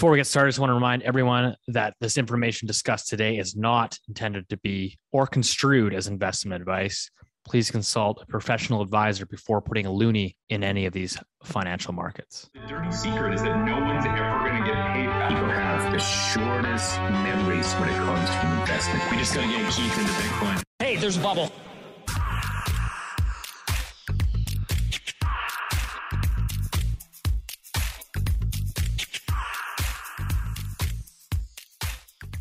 Before we get started, I just want to remind everyone that this information discussed today is not intended to be or construed as investment advice. Please consult a professional advisor before putting a loonie in any of these financial markets. The dirty secret is that no one's ever going to get paid back. People have the shortest memories when it comes to investment. We just got to get Keith into Bitcoin. Hey, there's a bubble.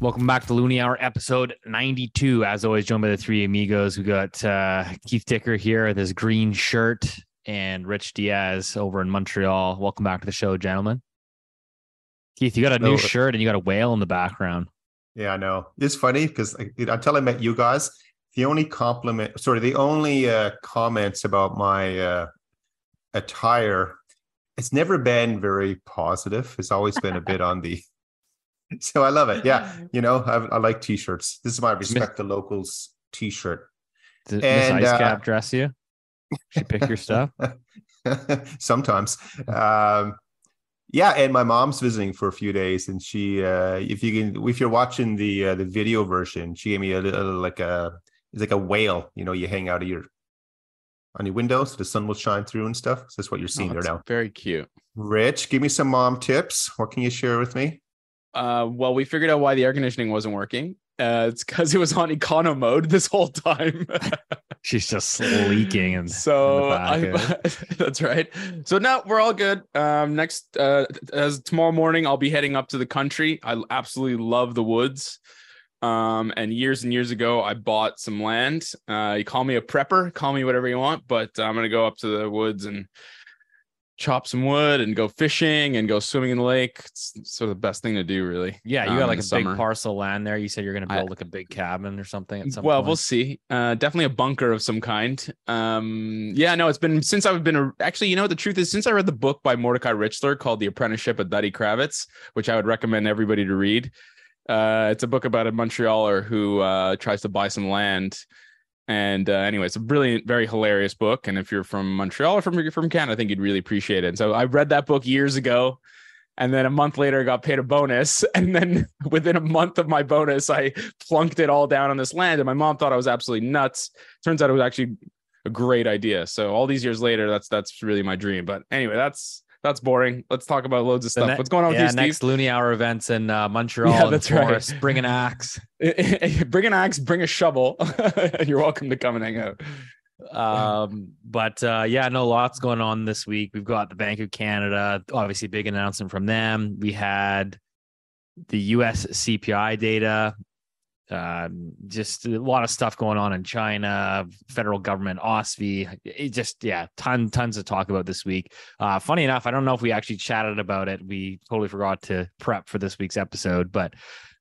Welcome back to Loonie Hour, episode 92. As always, joined by the three amigos. We got uh, Keith Dicker here with his green shirt and Rich Dias over in Montreal. Welcome back to the show, gentlemen. Keith, you got a new shirt and you got a whale in the background. Yeah, I know. It's funny because until I met you guys, the only compliment, sorry, the only uh, comments about my uh, attire, it's never been very positive. It's always been a bit on the. So I love it. Yeah, you know, I, I like t-shirts. This is my respect the locals t-shirt. Did And, Miss Ice uh, Cap dress you? She pick your stuff? Sometimes. Um, yeah, and my mom's visiting for a few days, and she, uh, if you can, if you're watching the uh, the video version, she gave me a little like a it's like a whale. You know, you hang out of your on your window so the sun will shine through and stuff. So that's what you're seeing Oh, there now. Very cute. Rich, give me some mom tips. What can you share with me? Uh, well, we figured out why the air conditioning wasn't working. Uh, it's because it was on econo mode this whole time. She's just leaking. And so in the back, I, that's right. So now we're all good. Um, next, uh, as tomorrow morning, I'll be heading up to the country. I absolutely love the woods. Um, and years and years ago, I bought some land. Uh, you call me a prepper, call me whatever you want, but I'm gonna go up to the woods and chop some wood and go fishing and go swimming in the lake. It's sort of the best thing to do, really. yeah, you um, got like a the big parcel land there. You said you're going to I- build like a big cabin or something at some well, point. we'll see. Uh, definitely a bunker of some kind. Um, yeah, no, it's been since I've been a, actually. You know what the truth is? Since I read the book by Mordecai Richler called "The Apprenticeship of Duddy Kravitz," which I would recommend everybody to read. Uh, it's a book about a Montrealer who uh, tries to buy some land. And uh, anyway, it's a brilliant, very hilarious book. And if you're from Montreal or from from Canada, I think you'd really appreciate it. And so I read that book years ago, and then a month later, I got paid a bonus. And then within a month of my bonus, I plunked it all down on this land. And my mom thought I was absolutely nuts. Turns out it was actually a great idea. So all these years later, that's that's really my dream. But anyway, that's that's boring. Let's talk about loads of stuff. ne- What's going on with yeah, you, Steve? next Loonie Hour events in uh, Montreal. Yeah, and that's right. Bring an axe. bring an axe, bring a shovel. You're welcome to come and hang out. Um, but uh, yeah, no, lots going on this week. We've got the Bank of Canada, obviously, big announcement from them. We had the US CPI data. Um, just a lot of stuff going on in China, federal government, OSFI. It just, yeah, ton, tons to talk about this week. Uh, funny enough, I don't know if we actually chatted about it. We totally forgot to prep for this week's episode, but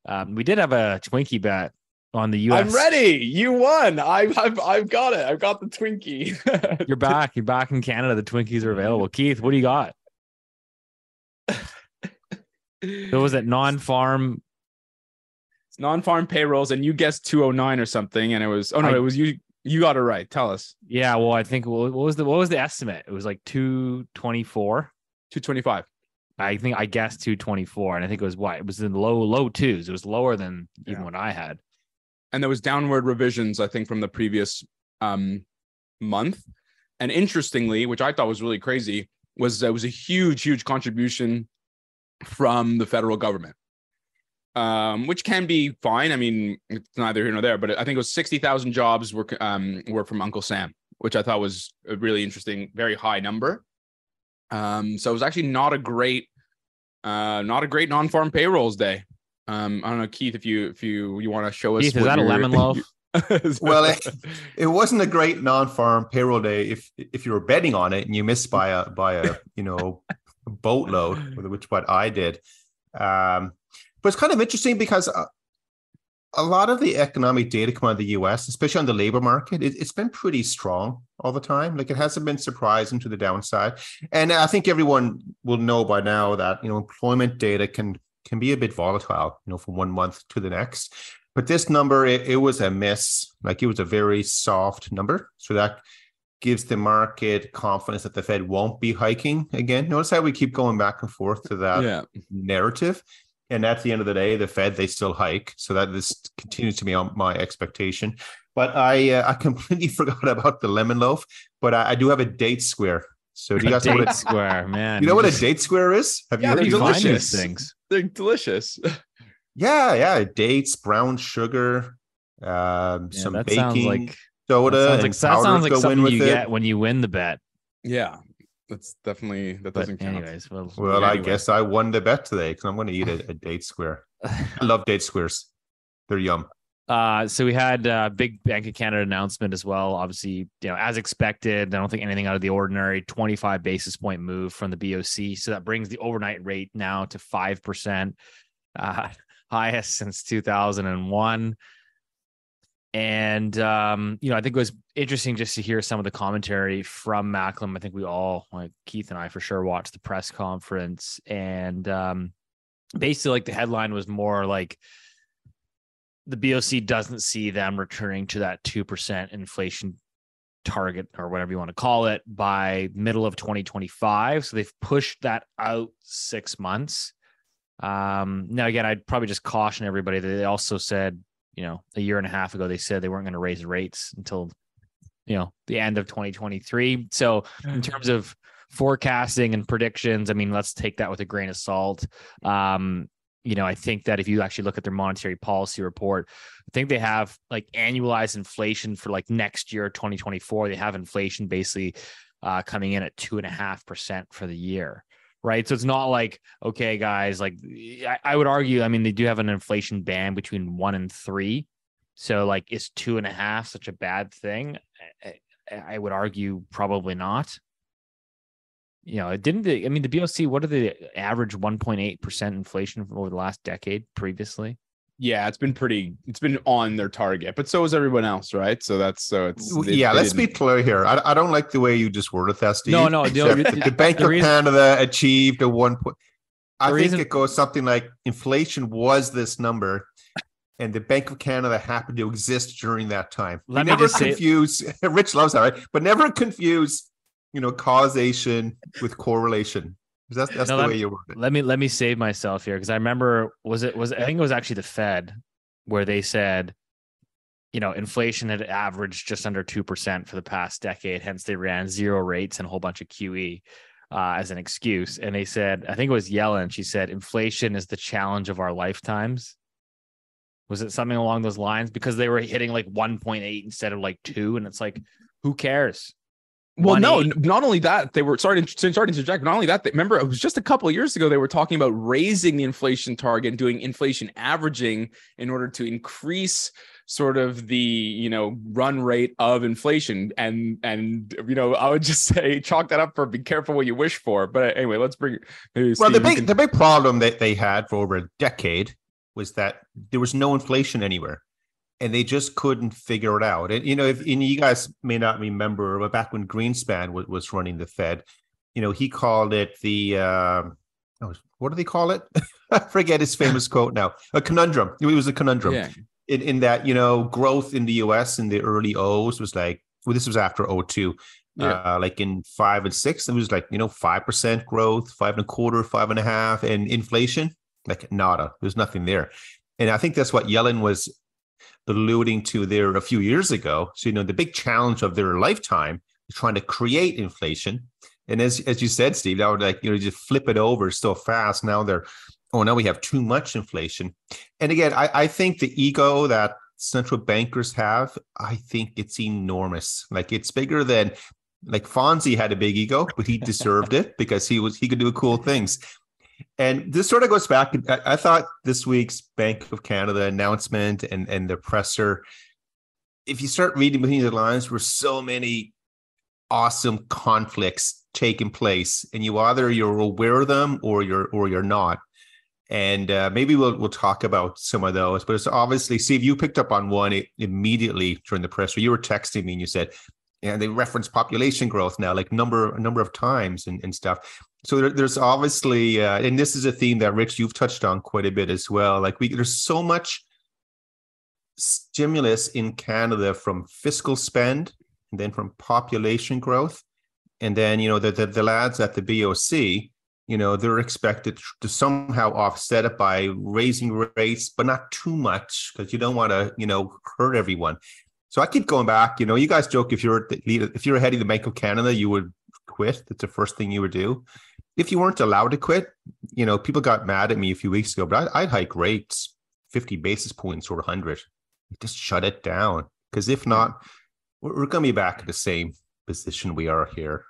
um, we did have a Twinkie bet on the US. I'm ready. You won. I, I've I've got it. I've got the Twinkie. You're back. You're back in Canada. The Twinkies are available. Keith, what do you got? So was it non-farm? Non-farm payrolls, and you guessed 209 or something, and it was oh no, I- it was you. You got it right. Tell us. Yeah, well, I think what what was the what was the estimate? It was like two twenty four. 225. I think I guessed two twenty four, and I think it was what it was in low low twos. It was lower than even Yeah. what I had. and there was downward revisions i think from the previous um month and interestingly which i thought was really crazy was there was a huge huge contribution from the federal government um which can be fine i mean it's neither here nor there but i think it was 60,000 jobs were um were from uncle sam which i thought was a really interesting very high number um so it was actually not a great uh not a great non-farm payrolls day um, I don't know, Keith, if you if you you want to show us. Keith, is that a lemon loaf? Well, it, it wasn't a great non-farm payroll day if if you were betting on it and you missed by a by a you know boatload, which what I did. Um, but it's kind of interesting because uh, a lot of the economic data come out of the U.S., especially on the labor market, it, it's been pretty strong all the time. Like it hasn't been surprising to the downside, and I think everyone will know by now that you know employment data can can be a bit volatile, you know, from one month to the next. But this number, it, it was a miss. Like it was a very soft number, so that gives the market confidence that the Fed won't be hiking again. Notice how we keep going back and forth to that yeah. narrative. And at the end of the day, the Fed they still hike, so that this continues to be on my expectation. But I uh, I completely forgot about the lemon loaf, but I, I do have a date square. So do you guys know what a, square, man. you know what a date square is? Have Yeah, you Where heard do of you delicious. these things? They're delicious. Yeah, yeah, dates, brown sugar, um, Yeah, some that baking sounds like soda, that sounds and like, that powders sounds like go in something with you it. get when you win the bet. yeah. That's definitely that doesn't count. anyways, well, Well, I guess I won the bet today because I'm going to eat a, a date square. I love date squares; they're yum. Uh, so we had a big Bank of Canada announcement as well. Obviously, you know, as expected, I don't think anything out of the ordinary. 25 basis point move from the BOC. So that brings the overnight rate now to 5%, uh, highest since 2001. And, um, you know, I think it was interesting just to hear some of the commentary from Macklem. I think we all, like Keith and I for sure, watched the press conference. And um, basically, like the headline was more like, the BOC doesn't see them returning to that 2% inflation target or whatever you want to call it by middle of 2025. So they've pushed that out six months. Um, now, again, I'd probably just caution everybody that they also said, you know, a year and a half ago, they said they weren't going to raise rates until, you know, the end of 2023. So in terms of forecasting and predictions, I mean, let's take that with a grain of salt. Um, you know, I think that if you actually look at their monetary policy report, I think they have like annualized inflation for like next year, 2024. They have inflation basically uh, coming in at two and a half percent for the year. Right. So it's not like, okay, guys, like I, I would argue, I mean, they do have an inflation band between one and three. So like is two and a half such a bad thing? I, I would argue probably not you know, it didn't the I mean the BOC, what are the average 1.8% inflation over the last decade previously? Yeah, it's been pretty. It's been on their target, but so is everyone else, right? So that's so it's they- yeah, they let's be didn't- clear here. I, I don't like the way you just worded that, Steve. No, no, no, the- the Bank the of reason- Canada achieved a one point. I think reason- it goes something like inflation was this number, and the Bank of Canada happened to exist during that time. We Let me never just say- confuse. Rich loves that, right? But never confuse, you know, causation with correlation. That's that's No, the let- way you word it. Let me let me save myself here because I remember was it was I think it was actually the Fed where they said, you know, inflation had averaged just under two percent for the past decade. Hence, they ran zero rates and a whole bunch of QE uh, as an excuse. And they said, I think it was Yellen. She said, inflation is the challenge of our lifetimes. Was it something along those lines? Because they were hitting like 1.8 instead of like two, and it's like, who cares? Well, no, not only that, they were sorry to sorry to interject. But not only that, they, remember it was just a couple of years ago they were talking about raising the inflation target and doing inflation averaging in order to increase sort of the you know run rate of inflation. And and you know I would just say chalk that up for be careful what you wish for. But uh, anyway, let's bring. Maybe Well, Steve, the big can- the big problem that they had for over a decade was that there was no inflation anywhere, and they just couldn't figure it out. And you know, if and you guys may not remember, but back when Greenspan was, was running the Fed, you know, he called it the um, oh, what do they call it? I forget his famous quote now. A conundrum. It was a conundrum yeah. in, in that you know growth in the U.S. in the early O's was like well, this was after 02. Yeah. Uh, like in five and six, it was like you know five percent growth, five and a quarter, five and a half, and inflation like nada. There's nothing there, and I think that's what Yellen was alluding to there a few years ago. So you know the big challenge of their lifetime is trying to create inflation, and as as you said, Steve, that would like you know just flip it over so fast. Now they're oh now we have too much inflation, and again I I think the ego that central bankers have, I think it's enormous. Like it's bigger than like Fonzie had a big ego, but he deserved it because he was he could do cool things. And this sort of goes back. I, thought this week's Bank of Canada announcement and and the presser, if you start reading between the lines, were so many awesome conflicts taking place, and you either you're aware of them or you're or you're not. And uh, maybe we'll we'll talk about some of those. But it's obviously, Steve, you picked up on one immediately during the presser. You were texting me and you said, and they reference population growth now, like number a number of times and, and stuff. So there, there's obviously, uh, and this is a theme that Rich you've touched on quite a bit as well. Like we, there's so much stimulus in Canada from fiscal spend and then from population growth. And then, you know, the, the, the lads at the BOC, you know, they're expected to somehow offset it by raising rates, but not too much because you don't want to, you know, hurt everyone. So I keep going back. You know, you guys joke if you're if you're head of the Bank of Canada, you would quit. That's the first thing you would do. If you weren't allowed to quit, you know, people got mad at me a few weeks ago, but I, would hike rates 50 basis points or 100. Just shut it down. Because if not, we're, we're going to be back in the same position we are here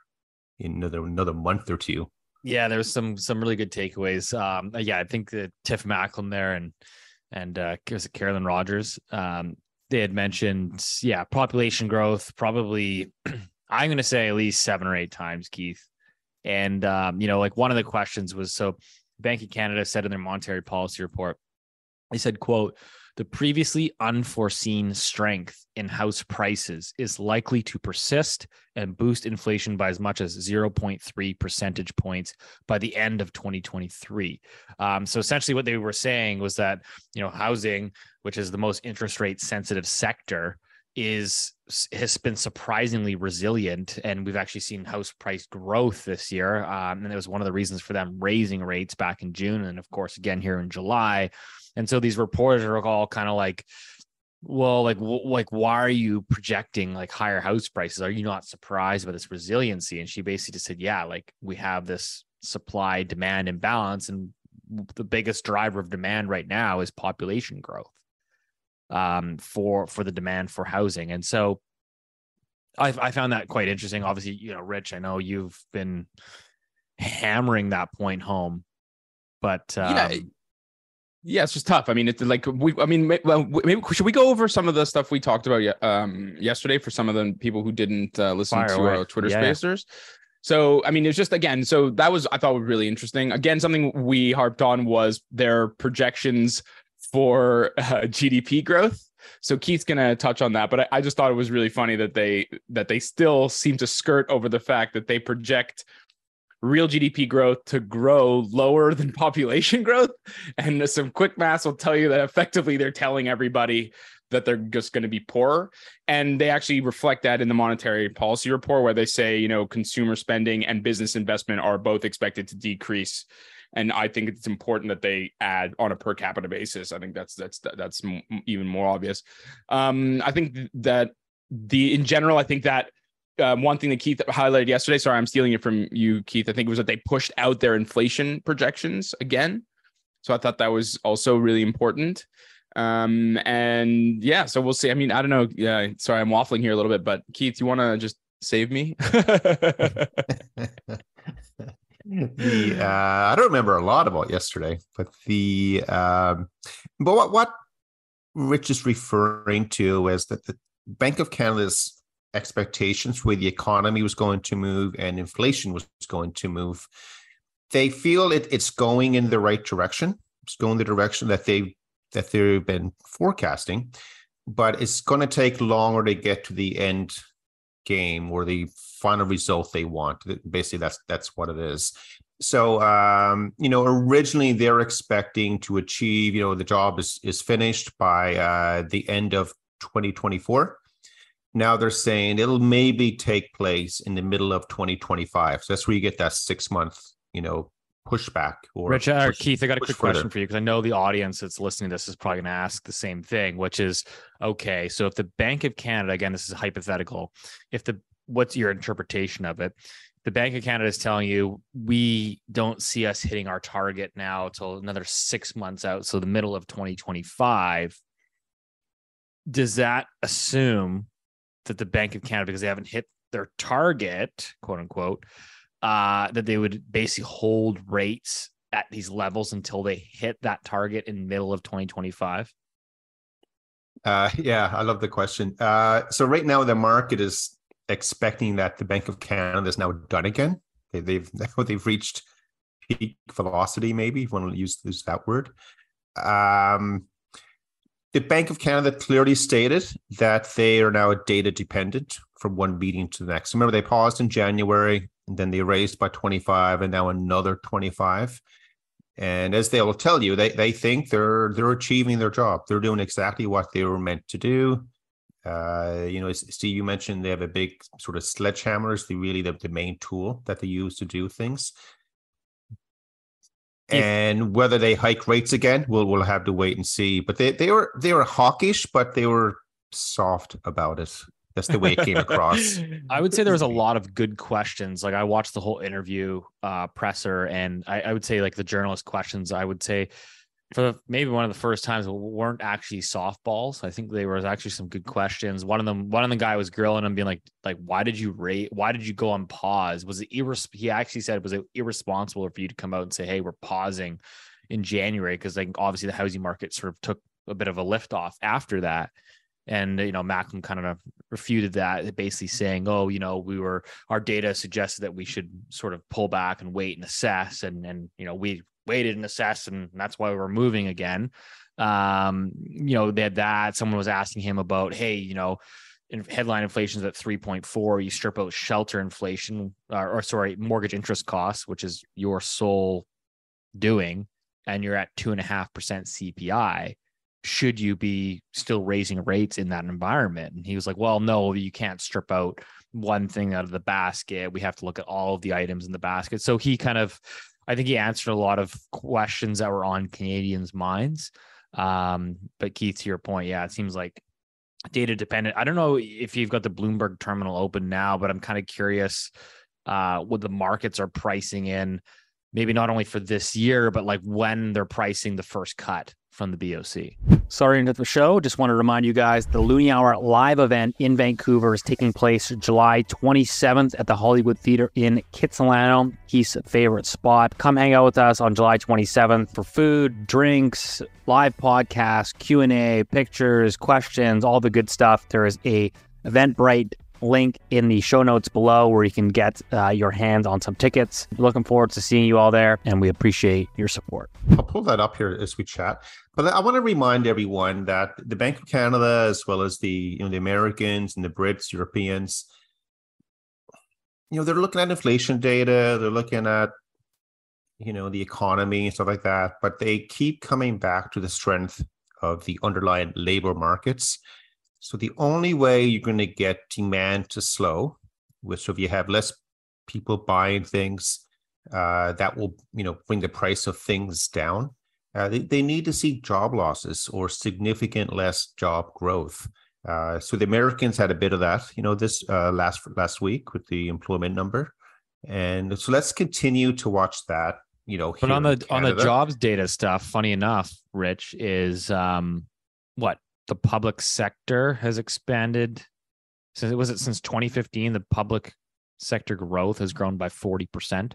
in another another month or two. Yeah, there's some some really good takeaways. Um, yeah, I think that Tiff Macklem there and and uh, it Carolyn Rogers? Um, they had mentioned, yeah, population growth probably. I'm going to say at least seven or eight times, Keith. And um, you know, like one of the questions was so Bank of Canada said in their monetary policy report, they said, "quote the previously unforeseen strength in house prices is likely to persist and boost inflation by as much as 0.3 percentage points by the end of 2023. Um, so essentially, what they were saying was that you know housing, which is the most interest rate sensitive sector, is has been surprisingly resilient, and we've actually seen house price growth this year, um, and it was one of the reasons for them raising rates back in June, and of course again here in July. And so these reporters are all kind of like, well, like, w- like, why are you projecting like higher house prices? Are you not surprised by this resiliency? And she basically just said, yeah, like we have this supply demand imbalance, and the biggest driver of demand right now is population growth um, for for the demand for housing. And so I, I found that quite interesting. Obviously, you know, Rich, I know you've been hammering that point home, but um, yeah yeah, it's just tough. I mean, it's like we. I mean, well, maybe should we go over some of the stuff we talked about um, yesterday for some of the people who didn't uh, listen Fire to away. our Twitter yeah, Spacers. So, I mean, it's just again. So that was I thought was really interesting. Again, something we harped on was their projections for uh, GDP growth. So Keith's gonna touch on that, but I, I, just thought it was really funny that they that they still seem to skirt over the fact that they project real GDP growth to grow lower than population growth. And some quick math will tell you that effectively they're telling everybody that they're just going to be poorer. And they actually reflect that in the monetary policy report, where they say, you know, consumer spending and business investment are both expected to decrease. And I think it's important that they add on a per capita basis. I think that's that's that's even more obvious. Um, I think that the in general, I think that um, one thing that Keith highlighted yesterday. Sorry, I'm stealing it from you, Keith. I think it was that they pushed out their inflation projections again. So I thought that was also really important. Um, and yeah, so we'll see. I mean, I don't know. Yeah, sorry, I'm waffling here a little bit, but Keith, you want to just save me? the uh, I don't remember a lot about yesterday, but the um, but what what Rich is referring to is that the Bank of Canada's expectations where the economy was going to move and inflation was going to move. They feel it, it's going in the right direction. It's going the direction that they that they've been forecasting, but it's going to take longer to get to the end game or the final result they want. Basically, that's that's what it is. So, um, you know, originally they're expecting to achieve, you know, the job is is finished by uh, the end of 2024 now they're saying it'll maybe take place in the middle of 2025. So that's where you get that six month, you know, pushback. Or Rich uh, push, Keith, I got a quick further. question for you because I know the audience that's listening to this is probably going to ask the same thing, which is okay. So if the Bank of Canada, again, this is hypothetical, if the what's your interpretation of it? The Bank of Canada is telling you we don't see us hitting our target now until another six months out, so the middle of 2025. Does that assume that the Bank of Canada, because they haven't hit their target, quote unquote, uh, that they would basically hold rates at these levels until they hit that target in middle of 2025? Uh, yeah, I love the question. Uh, so right now the market is expecting that the Bank of Canada is now done again. They, they've they've reached peak velocity, maybe if you want to use, use that word. Um, the Bank of Canada clearly stated that they are now data dependent from one meeting to the next. Remember, they paused in January and then they raised by 25 and now another 25. And as they will tell you, they, they think they're they're achieving their job. They're doing exactly what they were meant to do. Uh, you know, Steve, you mentioned they have a big sort of sledgehammers. They really the, the main tool that they use to do things. And whether they hike rates again, we'll we'll have to wait and see. But they they were they were hawkish, but they were soft about it. That's the way it came across. I would say there was a lot of good questions. Like I watched the whole interview uh, presser, and I, I would say like the journalist questions. I would say for maybe one of the first times weren't actually softballs. I think there was actually some good questions. One of them, one of the guy was grilling him, being like, like, why did you rate? Why did you go on pause? Was it irres- He actually said, was it irresponsible for you to come out and say, hey, we're pausing in January because like obviously the housing market sort of took a bit of a lift off after that. And you know, Macklem kind of refuted that, basically saying, "Oh, you know, we were our data suggested that we should sort of pull back and wait and assess, and and you know, we waited and assessed, and that's why we're moving again." Um, you know, they had that. Someone was asking him about, "Hey, you know." In headline inflation is at 3.4 you strip out shelter inflation or, or sorry mortgage interest costs which is your sole doing and you're at two and a half percent cpi should you be still raising rates in that environment? And he was like, well, no, you can't strip out one thing out of the basket. We have to look at all of the items in the basket. So he kind of, I think he answered a lot of questions that were on Canadians' minds. Um, but Keith, to your point, yeah, it seems like data dependent. I don't know if you've got the Bloomberg terminal open now, but I'm kind of curious uh, what the markets are pricing in, maybe not only for this year, but like when they're pricing the first cut from the BOC. Sorry into the show. Just want to remind you guys the Loonie Hour live event in Vancouver is taking place July 27th at the Hollywood Theater in Kitsilano, Keith's favorite spot. Come hang out with us on July 27th for food, drinks, live podcast, Q&A, pictures, questions, all the good stuff. There is a Eventbrite link in the show notes below where you can get uh, your hands on some tickets. Looking forward to seeing you all there, and we appreciate your support. I'll pull that up here as we chat. But I want to remind everyone that the Bank of Canada, as well as the you know the Americans and the Brits, Europeans, you know, they're looking at inflation data, they're looking at you know the economy and stuff like that, but they keep coming back to the strength of the underlying labor markets so the only way you're going to get demand to slow, which if you have less people buying things, uh, that will you know bring the price of things down. Uh, they, they need to see job losses or significant less job growth. Uh, so the Americans had a bit of that, you know, this uh, last last week with the employment number, and so let's continue to watch that. You know, but on the on the jobs data stuff, funny enough, Rich is um, what the public sector has expanded. Since was it since 2015 the public sector growth has grown by 40%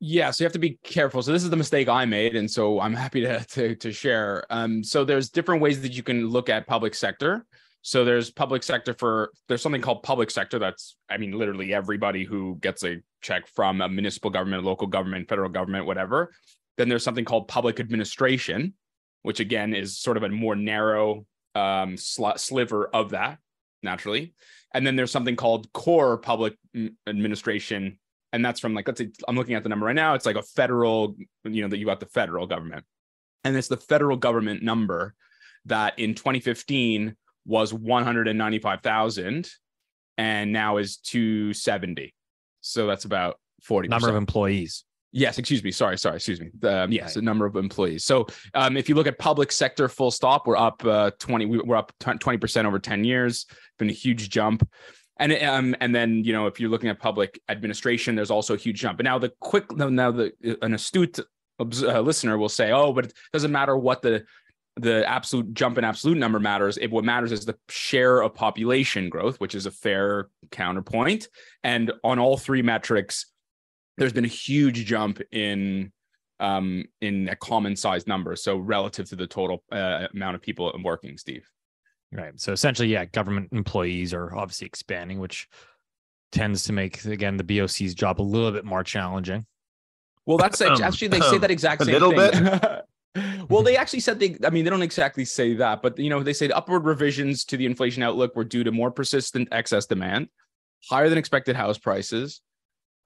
yeah so you have to be careful. So this is the mistake i made and so i'm happy to to, to share. Um, so there's different ways that you can look at public sector. So there's public sector for there's something called public sector that's i mean literally everybody who gets a check from a municipal government local government federal government whatever. Then there's something called public administration which again is sort of a more narrow um, sl- sliver of that naturally. And then there's something called core public administration. And that's from like, let's say I'm looking at the number right now. It's like a federal, you know, that you got the federal government. And it's the federal government number that in 2015 was 195,000 and now is 270. So that's about 40 number of employees. Yes, excuse me. Sorry, sorry. Excuse me. Um, yes, the number of employees. So, um, if you look at public sector, full stop, we're up uh, twenty. We're up twenty percent over ten years. Been a huge jump. And um, and then you know, if you're looking at public administration, there's also a huge jump. But now the quick now the an astute uh, listener will say, oh, but it doesn't matter what the the absolute jump in absolute number matters. If what matters is the share of population growth, which is a fair counterpoint. And on all three metrics, there's been a huge jump in um, in a common size number. So relative to the total uh, amount of people working, Steve. Right. So essentially, yeah, government employees are obviously expanding, which tends to make again the BOC's job a little bit more challenging. Well, that's um, actually they say that exact same little thing. bit. well, they actually said they. I mean, they don't exactly say that, but you know, they say the upward revisions to the inflation outlook were due to more persistent excess demand, higher than expected house prices,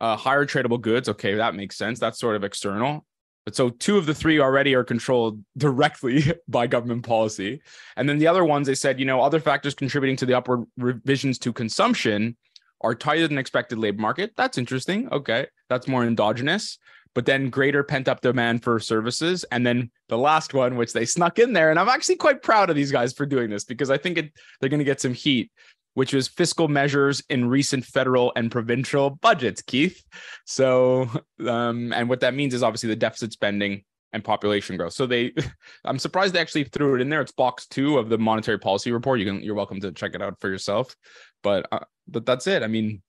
uh, higher tradable goods. Okay, that makes sense. That's sort of external. But so two of the three already are controlled directly by government policy. And then the other ones, they said, you know, other factors contributing to the upward revisions to consumption are tighter than expected labor market. That's interesting. Okay. That's more endogenous. But then greater pent up demand for services. And then the last one, which they snuck in there. And I'm actually quite proud of these guys for doing this because I think it, they're going to get some heat which was fiscal measures in recent federal and provincial budgets, Keith. So, um, and what that means is obviously the deficit spending and population growth. So they, I'm surprised they actually threw it in there. It's box two of the monetary policy report. You can, you're welcome to check it out for yourself. But, uh, but that's it. I mean,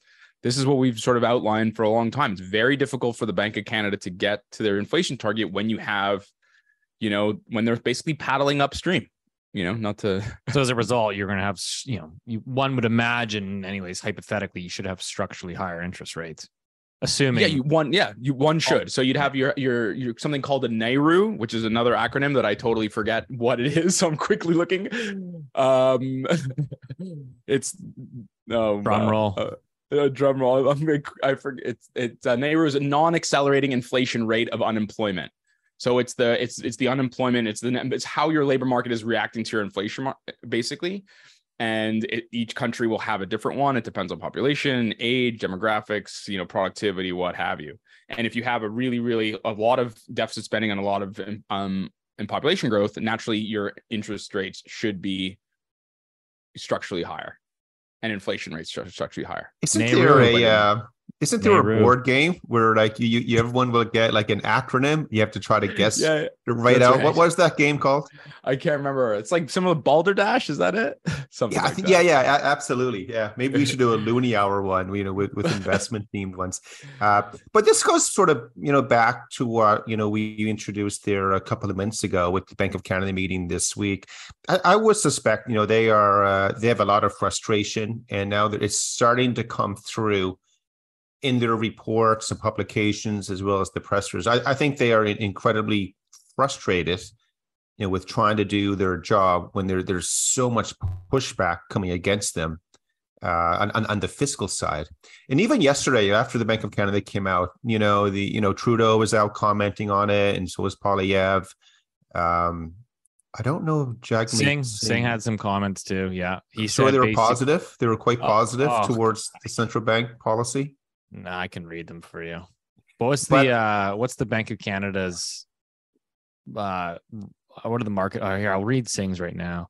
this is what we've sort of outlined for a long time. It's very difficult for the Bank of Canada to get to their inflation target when you have, you know, when they're basically paddling upstream you know, not to. so as a result, you're going to have, you know, you, one would imagine, anyways, hypothetically, you should have structurally higher interest rates. Assuming, yeah, you one, yeah, you one should. So you'd have your your your something called a NAIRU, which is another acronym that I totally forget what it is. So I'm quickly looking. Um, it's oh, drum roll. Uh, uh, drum roll. I'm, I forget. It's it's uh, NAIRU is a non-accelerating inflation rate of unemployment. So it's the it's it's the unemployment, it's the it's how your labor market is reacting to your inflation, basically. And it, each country will have a different one. It depends on population, age, demographics, you know, productivity, what have you. And if you have a really, really a lot of deficit spending and a lot of um in population growth, naturally your interest rates should be structurally higher and inflation rates structurally higher. Isn't there a uh, isn't there a board game where like you, you everyone will get like an acronym? You have to try to guess yeah, right out. Right. What was that game called? I can't remember. It's like some of the Balderdash. Is that it? Something. Yeah, like yeah, yeah, absolutely. Yeah, maybe we should do a Loonie Hour one. You know, with, with investment themed ones. Uh, but this goes sort of you know back to what you know we introduced there a couple of minutes ago with the Bank of Canada meeting this week. I, I would suspect you know they are uh, they have a lot of frustration, and now that it's starting to come through in their reports and publications as well as the pressers. I, I think they are incredibly frustrated, you know, with trying to do their job when there there's so much pushback coming against them uh, on, on, the fiscal side. And even yesterday, after the Bank of Canada came out, you know, the you know Trudeau was out commenting on it, and so was Poilievre. Um, I don't know if Jagmeet Singh, Singh had some comments too. Yeah, he so they were positive. They were quite oh, positive oh, oh. towards the central bank policy. No, I can read them for you. But what's but, the uh what's the Bank of Canada's uh what are the market oh, here I'll read things right now.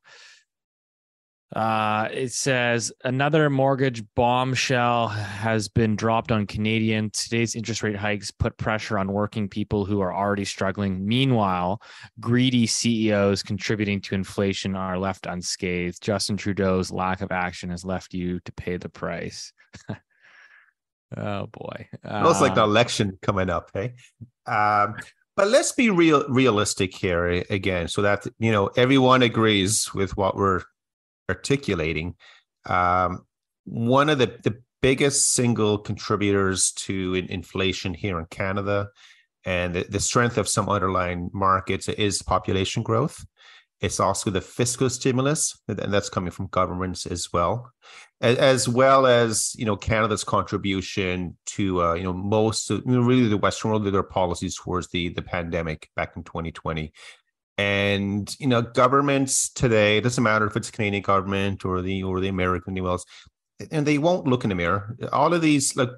Uh, it says another mortgage bombshell has been dropped on Canadian. Today's interest rate hikes put pressure on working people who are already struggling. Meanwhile, greedy CEOs contributing to inflation are left unscathed. Justin Trudeau's lack of action has left you to pay the price. Oh boy, uh, looks like the um, election coming up. Hey, um, but let's be real realistic here again, so that you know everyone agrees with what we're articulating. Um, one of the the biggest single contributors to inflation here in Canada and the, the strength of some underlying markets is population growth. It's also the fiscal stimulus, and that's coming from governments as well, as well as you know Canada's contribution to uh, you know most you know, really the Western world their policies towards the the pandemic back in 2020. And you know governments today, it doesn't matter if it's Canadian government or the or the American anyone and they won't look in the mirror. All of these like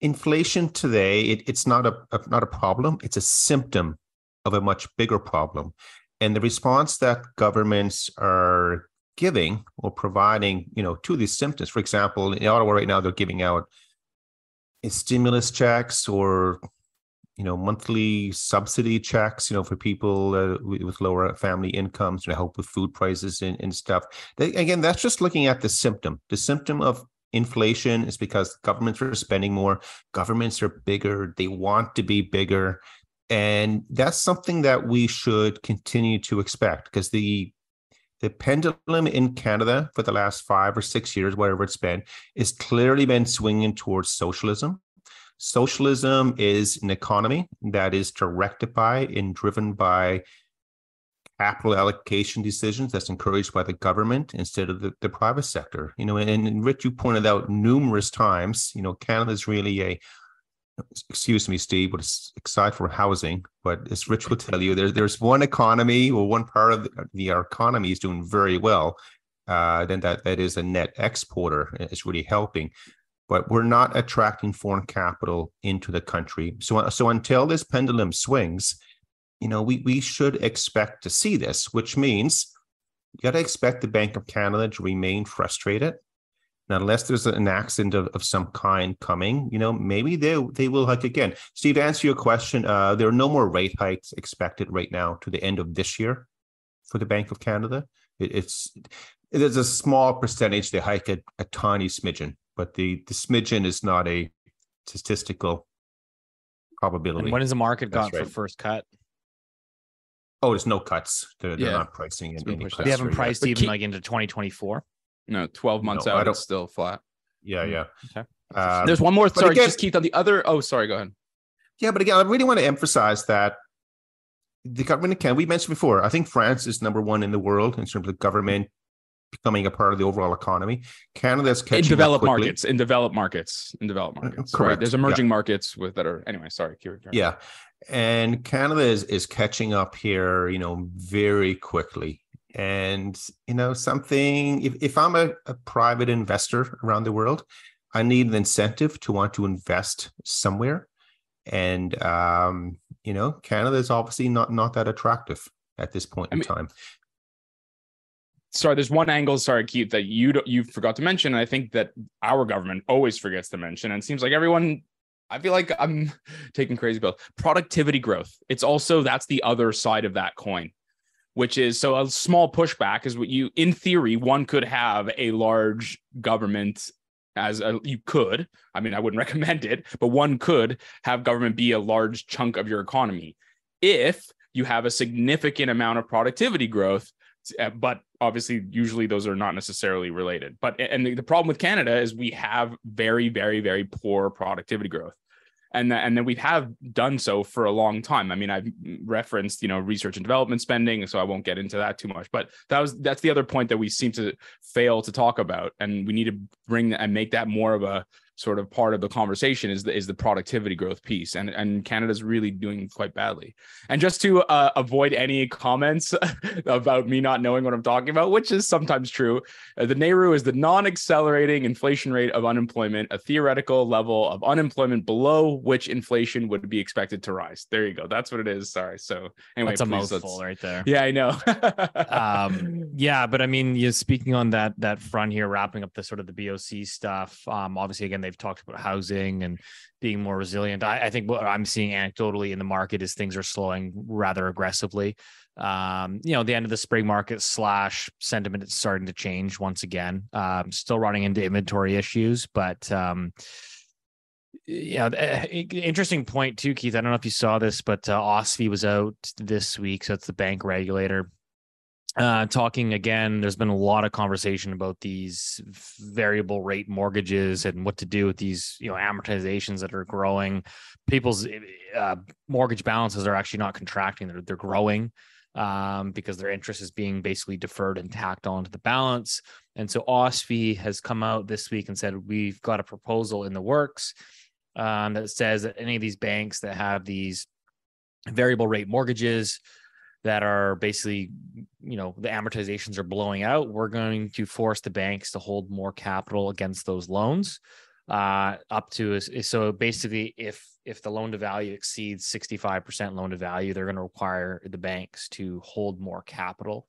inflation today, it, it's not a, a not a problem; it's a symptom of a much bigger problem and the response that governments are giving or providing you know to these symptoms for example in ottawa right now they're giving out stimulus checks or you know monthly subsidy checks you know for people uh, with lower family incomes to help with food prices and, and stuff. They, again that's just looking at the symptom. The symptom of inflation is because governments are spending more. Governments are bigger. They want to be bigger and that's something that we should continue to expect because the the pendulum in Canada for the last five or six years, whatever it's been, is clearly been swinging towards socialism. Socialism is an economy that is directed by and driven by capital allocation decisions that's encouraged by the government instead of the, the private sector. You know, and, and Rich, you pointed out numerous times, you know, Canada is really a excuse me, Steve, but it's excited for housing. But as Rich will tell you, there, there's one economy or one part of the, our economy is doing very well. Uh, then that that is a net exporter. It's really helping, but we're not attracting foreign capital into the country. So so until this pendulum swings, you know, we we should expect to see this, which means you got to expect the Bank of Canada to remain frustrated now, unless there's an accident of, of some kind coming, you know, maybe they they will hike again. Steve, to answer your question, uh, there are no more rate hikes expected right now to the end of this year for the Bank of Canada. It, it's there's a small percentage they hike a, a tiny smidgen, but the the smidgen is not a statistical probability. And when is the market That's got for first cut? oh, there's no cuts. They're, they're not pricing in any cuts. They haven't right yet. priced even keep- like into 2024. No, 12 months No, out, it's still flat. Yeah, yeah. Okay. Um, There's one more. but Sorry, again- just Keith on the other. Oh, sorry. Go ahead. Yeah, but again, I really want to emphasize that the government can. We mentioned before. I think France is number one in the world in terms of government becoming a part of the overall economy. Canada's catching up in developed quickly. markets, in developed markets, in developed markets. Right. correct. There's emerging markets with that are anyway. Sorry, Keith. Yeah, and Canada is is catching up here. You know, very quickly. And you know, something. If if I'm a, a private investor around the world, I need an incentive to want to invest somewhere. And um, you know, Canada is obviously not not that attractive at this point I in mean- time. sorry, there's one angle, sorry, Keith, that you you forgot to mention. And I think that our government always forgets to mention. And it seems like everyone, I feel like I'm taking crazy pills. Productivity growth. It's also that's the other side of that coin, which is so a small pushback is what you, in theory, one could have a large government as a, you could. I mean, I wouldn't recommend it, but one could have government be a large chunk of your economy if you have a significant amount of productivity growth uh, but obviously usually those are not necessarily related but and the, the problem with canada is we have very very very poor productivity growth and th- and then we have done so for a long time. I mean i've referenced you know research and development spending so i won't get into that too much but that was that's the other point that we seem to fail to talk about and we need to bring and make that more of a sort of part of the conversation is the is the productivity growth piece and and canada's really doing quite badly and just to uh, avoid any comments about me not knowing what I'm talking about, which is sometimes true, uh, the NAIRU is the non accelerating inflation rate of unemployment, a theoretical level of unemployment below which inflation would be expected to rise. There you go. That's what it is. Sorry. So, anyway, That's a mouthful right there. Yeah, I know. um yeah but i mean you speaking on that that front here wrapping up the sort of the boc stuff um obviously again they've talked about housing and being more resilient. I, I think what i'm seeing anecdotally in the market is things are slowing rather aggressively. Um you know the end of the spring market slash sentiment is starting to change once again. Um still running into inventory issues but um yeah, uh, interesting point too, Keith. I don't know if you saw this, but uh, OSFI was out this week, so it's the bank regulator uh, talking again. There's been a lot of conversation about these variable rate mortgages and what to do with these, you know, amortizations that are growing. People's uh, mortgage balances are actually not contracting; they're they're growing um, because their interest is being basically deferred and tacked onto the balance. And so OSFI has come out this week and said we've got a proposal in the works um, that says that any of these banks that have these variable rate mortgages that are basically, you know, the amortizations are blowing out, we're going to force the banks to hold more capital against those loans uh up to so basically if if the loan to value exceeds 65% loan to value they're going to require the banks to hold more capital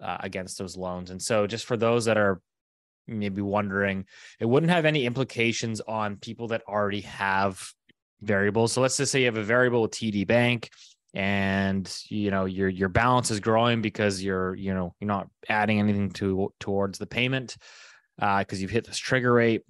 uh, against those loans. And so just for those that are maybe wondering it wouldn't have any implications on people that already have variables. So let's just say you have a variable with td bank and you know your your balance is growing because you're you know you're not adding anything to towards the payment uh because you've hit this trigger rate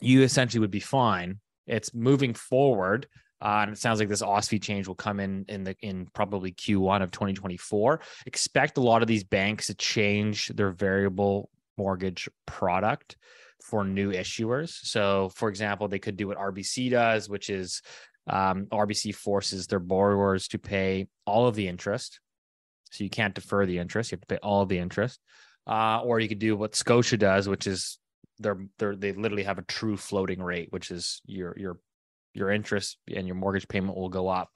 you essentially would be fine it's moving forward uh, and it sounds like this OSFI change will come in in the in probably Q1 of 2024. Expect a lot of these banks to change their variable mortgage product for new issuers. So, for example, they could do what RBC does, which is um, RBC forces their borrowers to pay all of the interest. So you can't defer the interest; you have to pay all the interest. Uh, or you could do what Scotia does, which is they're they're they literally have a true floating rate, which is your your your interest and your mortgage payment will go up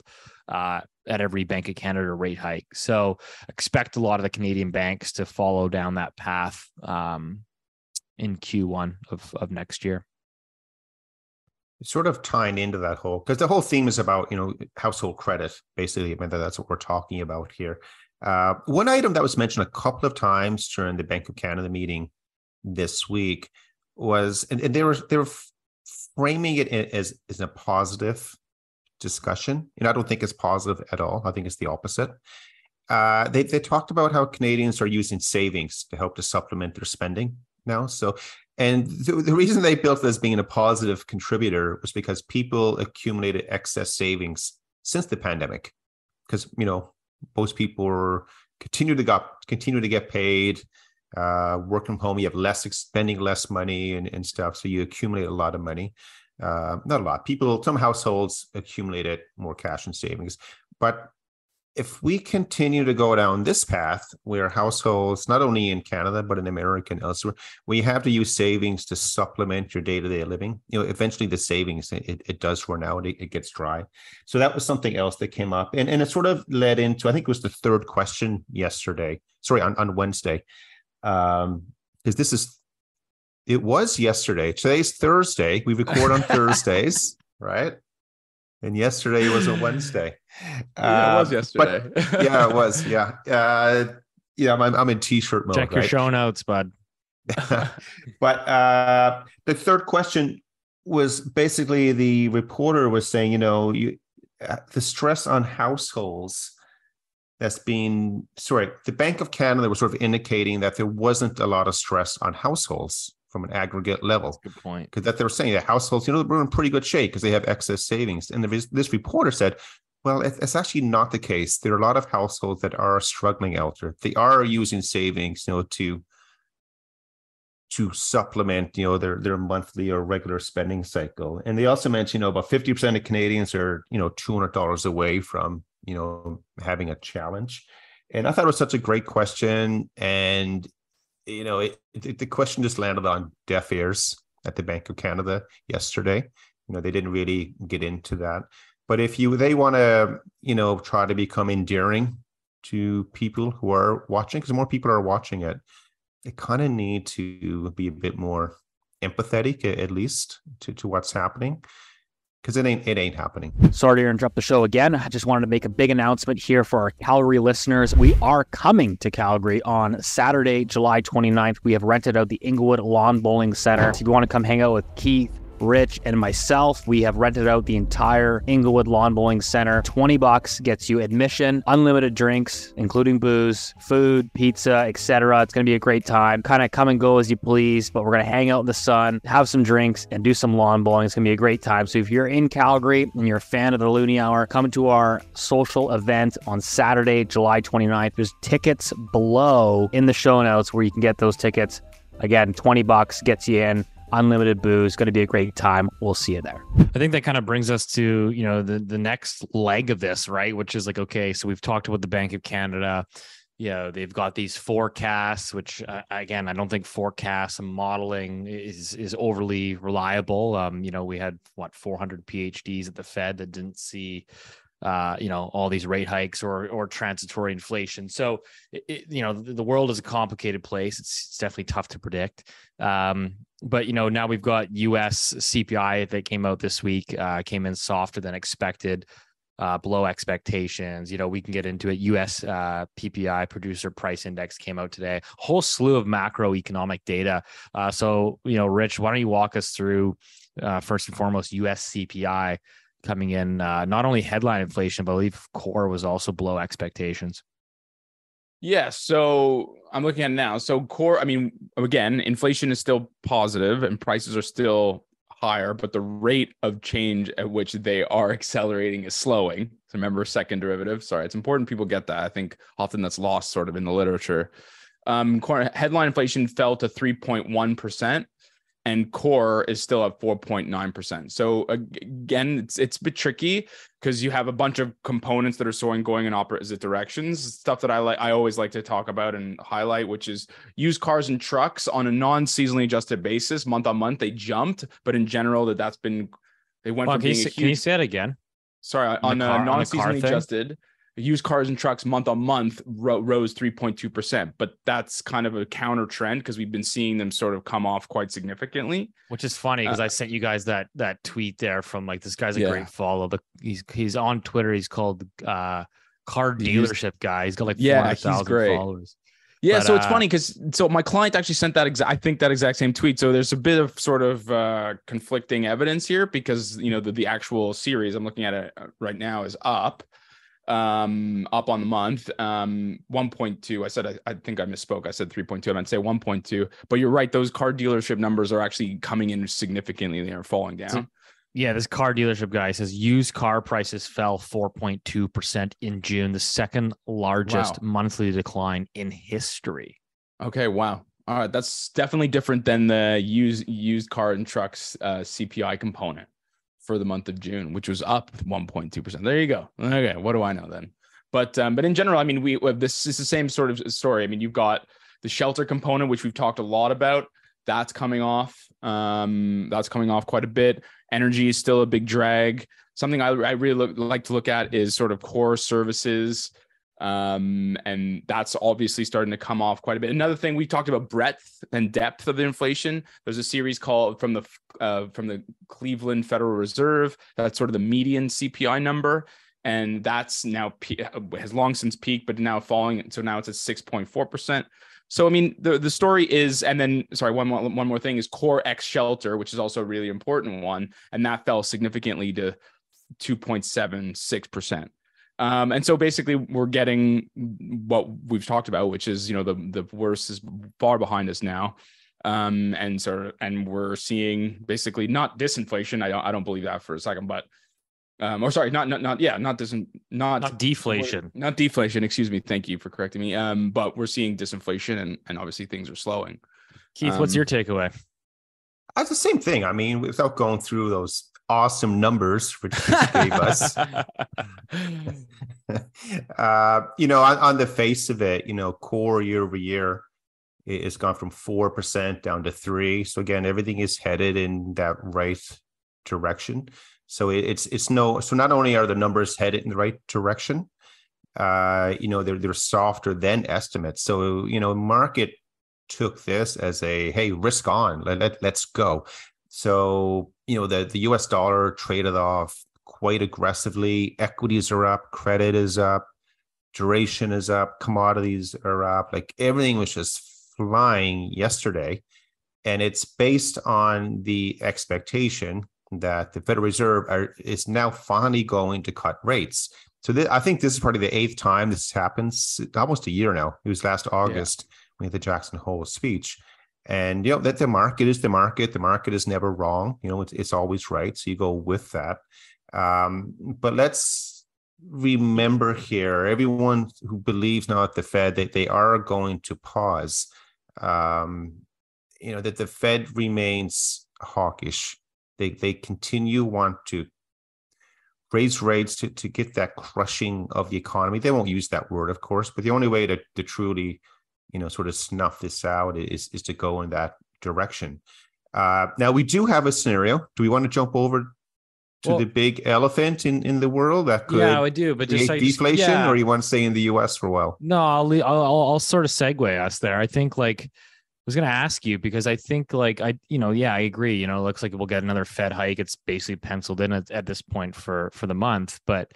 uh, at every Bank of Canada rate hike. So expect a lot of the Canadian banks to follow down that path um, in Q1 of, of next year. Sort of tying into that whole because the whole theme is about you know household credit basically. I mean that's what we're talking about here. Uh, one item that was mentioned a couple of times during the Bank of Canada meeting this week was, and, and they were they were framing it as as a positive discussion. And I don't think it's positive at all. I think it's the opposite. Uh, they they talked about how Canadians are using savings to help to supplement their spending now. So, and the, the reason they built it as being a positive contributor was because people accumulated excess savings since the pandemic, because you know most people continue to got continue to get paid. Uh, work from home, you have less spending less money and, and stuff, so you accumulate a lot of money uh, not a lot. People, some households accumulated more cash and savings. But if we continue to go down this path where households, not only in Canada, but in America and elsewhere, we have to use savings to supplement your day-to-day living, you know, eventually the savings, it, it does run out, it, it gets dry. So that was something else that came up. And, and it sort of led into, I think it was the third question yesterday, sorry, on, on Wednesday. Um, because this is it was yesterday. Today's Thursday. We record on Thursdays, right? And yesterday was a Wednesday. Yeah, it was uh, yesterday. But, yeah, it was. Yeah. Uh, yeah, I'm, I'm in t-shirt mode. Check your right? show notes, bud. but uh, the third question was basically the reporter was saying, you know, you, uh, the stress on households that's been sorry, the Bank of Canada was sort of indicating that there wasn't a lot of stress on households from an aggregate level. Good point. Because that they were saying that households, you know, we're in pretty good shape because they have excess savings. And this, this reporter said, well, it's actually not the case. There are a lot of households that are struggling out there. They are using savings, you know, to to supplement, you know, their their monthly or regular spending cycle. And they also mentioned, you know, about 50% of Canadians are, you know, $200 away from, you know, having a challenge. And I thought it was such a great question. And you know, it, it, the question just landed on deaf ears at the Bank of Canada yesterday. You know, they didn't really get into that. But if you they want to, you know, try to become endearing to people who are watching, because more people are watching it, they kind of need to be a bit more empathetic, at least, to, to what's happening because it ain't it ain't happening. Sorry to interrupt the show again. I just wanted to make a big announcement here for our Calgary listeners. We are coming to Calgary on Saturday, July 29th. We have rented out the Inglewood Lawn Bowling Center. So if you want to come hang out with Keith, Rich, and myself. We have rented out the entire Inglewood Lawn Bowling Center. 20 bucks gets you admission, unlimited drinks, including booze, food, pizza, etc. It's going to be a great time. Kind of come and go as you please, but we're going to hang out in the sun, have some drinks, and do some lawn bowling. It's going to be a great time. So if you're in Calgary and you're a fan of the Loonie Hour, come to our social event on Saturday, July 29th. There's tickets below in the show notes where you can get those tickets. Again, 20 bucks gets you in unlimited booze. Going to be a great time. We'll see you there. I think that kind of brings us to you know the the next leg of this, right? Which is like okay, so we've talked about the Bank of Canada. You know, they've got these forecasts, which uh, again, I don't think forecasts and modeling is is overly reliable. Um, you know, we had what 400 PhDs at the Fed that didn't see uh, you know all these rate hikes or or transitory inflation. So it, you know the, the, world is a complicated place. It's, it's definitely tough to predict. Um, but you know now we've got U.S. CPI that came out this week, uh, came in softer than expected. Uh, below expectations. You know, we can get into it. U.S. Uh, PPI producer price index came out today. Whole slew of macroeconomic data. Uh, so, you know, Rich, why don't you walk us through uh, first and foremost U.S. CPI coming in uh, not only headline inflation, but I believe core was also below expectations. Yeah, so I'm looking at now. So core, I mean, again, inflation is still positive and prices are still higher, but the rate of change at which they are accelerating is slowing. So remember second derivative. Sorry, it's important people get that. I think often that's lost sort of in the literature. Um, core, headline inflation fell to 3.1 percent and core is still at 4.9%. So again, it's it's a bit tricky because you have a bunch of components that are of going in opposite directions. Stuff that I like I always like to talk about and highlight, which is used cars and trucks on a non-seasonally adjusted basis, month on month, they jumped, but in general, that that's been They went Well, from can, you being a say, can you say it again? sorry on on car non-seasonally adjusted used cars and trucks month on month ro- rose 3.2%, but that's kind of a counter trend because we've been seeing them sort of come off quite significantly. Which is funny because I sent you guys that that tweet there from like this guy's a Uh, Yeah. great follow. The he's he's on Twitter. He's called uh car dealership guy. He's got like Yeah, four he's great. followers. Yeah, But, so it's uh, funny because so my client actually sent that exact I think that exact same tweet. So there's a bit of sort of uh conflicting evidence here because you know the, the actual series I'm looking at it uh, right now is up um up on the month um 1.2 i said I, I think i misspoke i said 3.2 i meant to say 1.2 but you're right those car dealership numbers are actually coming in significantly they are falling down So- Yeah, this car dealership guy says used car prices fell 4.2% in June, the second largest Wow. monthly decline in history. Okay, wow. All right, that's definitely different than the used used car and trucks uh, CPI component for the month of June, which was up 1.2 percent. There you go. Okay, what do I know then? But um, but in general, I mean, we we- this is the same sort of story. I mean, you've got the shelter component, which we've talked a lot about. That's coming off. Um, that's coming off quite a bit. Energy is still a big drag. Something I, I really look, like to look at is sort of core services um and that's obviously starting to come off quite a bit. Another thing we talked about breadth and depth of the inflation. There's a series called from the uh, from the cleveland federal reserve that's sort of the median cpi number. And that's now pe- has long since peaked but now falling so now it's at 6.4% so i mean the the story is and then sorry one more one more thing is core x shelter which is also a really important one and that fell significantly to 2.76% um, and so basically we're getting what we've talked about, which is, you know, the, the worst is far behind us now. Um, and so, and we're seeing basically not disinflation. I don't, I don't believe that for a second, but, um, or sorry, not, not, not, yeah, not disin, not, Not deflation. not deflation. Excuse me. Thank you for correcting me. Um, but we're seeing disinflation and, and obviously things are slowing. Keith, what's Um, your takeaway? That's the same thing. I mean, without going through those awesome numbers which gave us, uh, you know, on, on the face of it, you know, core year over year it has gone from 4% down to three. So again, everything is headed in that right direction. So it, it's, it's no, so not only are the numbers headed in the right direction, uh, you know, they're, they're softer than estimates. So, you know, market took this as a, Hey, risk on, let, let, let's go. So, you know, the, the US dollar traded off quite aggressively. Equities are up, credit is up, duration is up, commodities are up. Like everything was just flying yesterday. And it's based on the expectation that the Federal Reserve are, is now finally going to cut rates. So th- I think this is probably the eighth time this happens, almost a year now. It was last August when we had the Jackson Hole speech. And you know that the market is the market. The market is never wrong. You know it's, it's always right. So you go with that. Um, but let's remember here, everyone who believes now at the Fed that they are going to pause. Um, you know that the Fed remains hawkish. They they continue want to raise rates to, to get that crushing of the economy. They won't use that word, of course, but the only way to, to truly, you know, sort of snuff this out is, is to go in that direction. Uh, now we do have a scenario. Do we want to jump over to Well- the big elephant in, in the world that could yeah, I do, but just like just- deflation, yeah. or you want to stay in the U.S. for a while? No, I'll, I'll I'll sort of segue us there. I think like I was gonna ask you because I think like I you know yeah I agree. You know, it looks like we'll get another Fed hike. It's basically penciled in at, at this point for for the month. But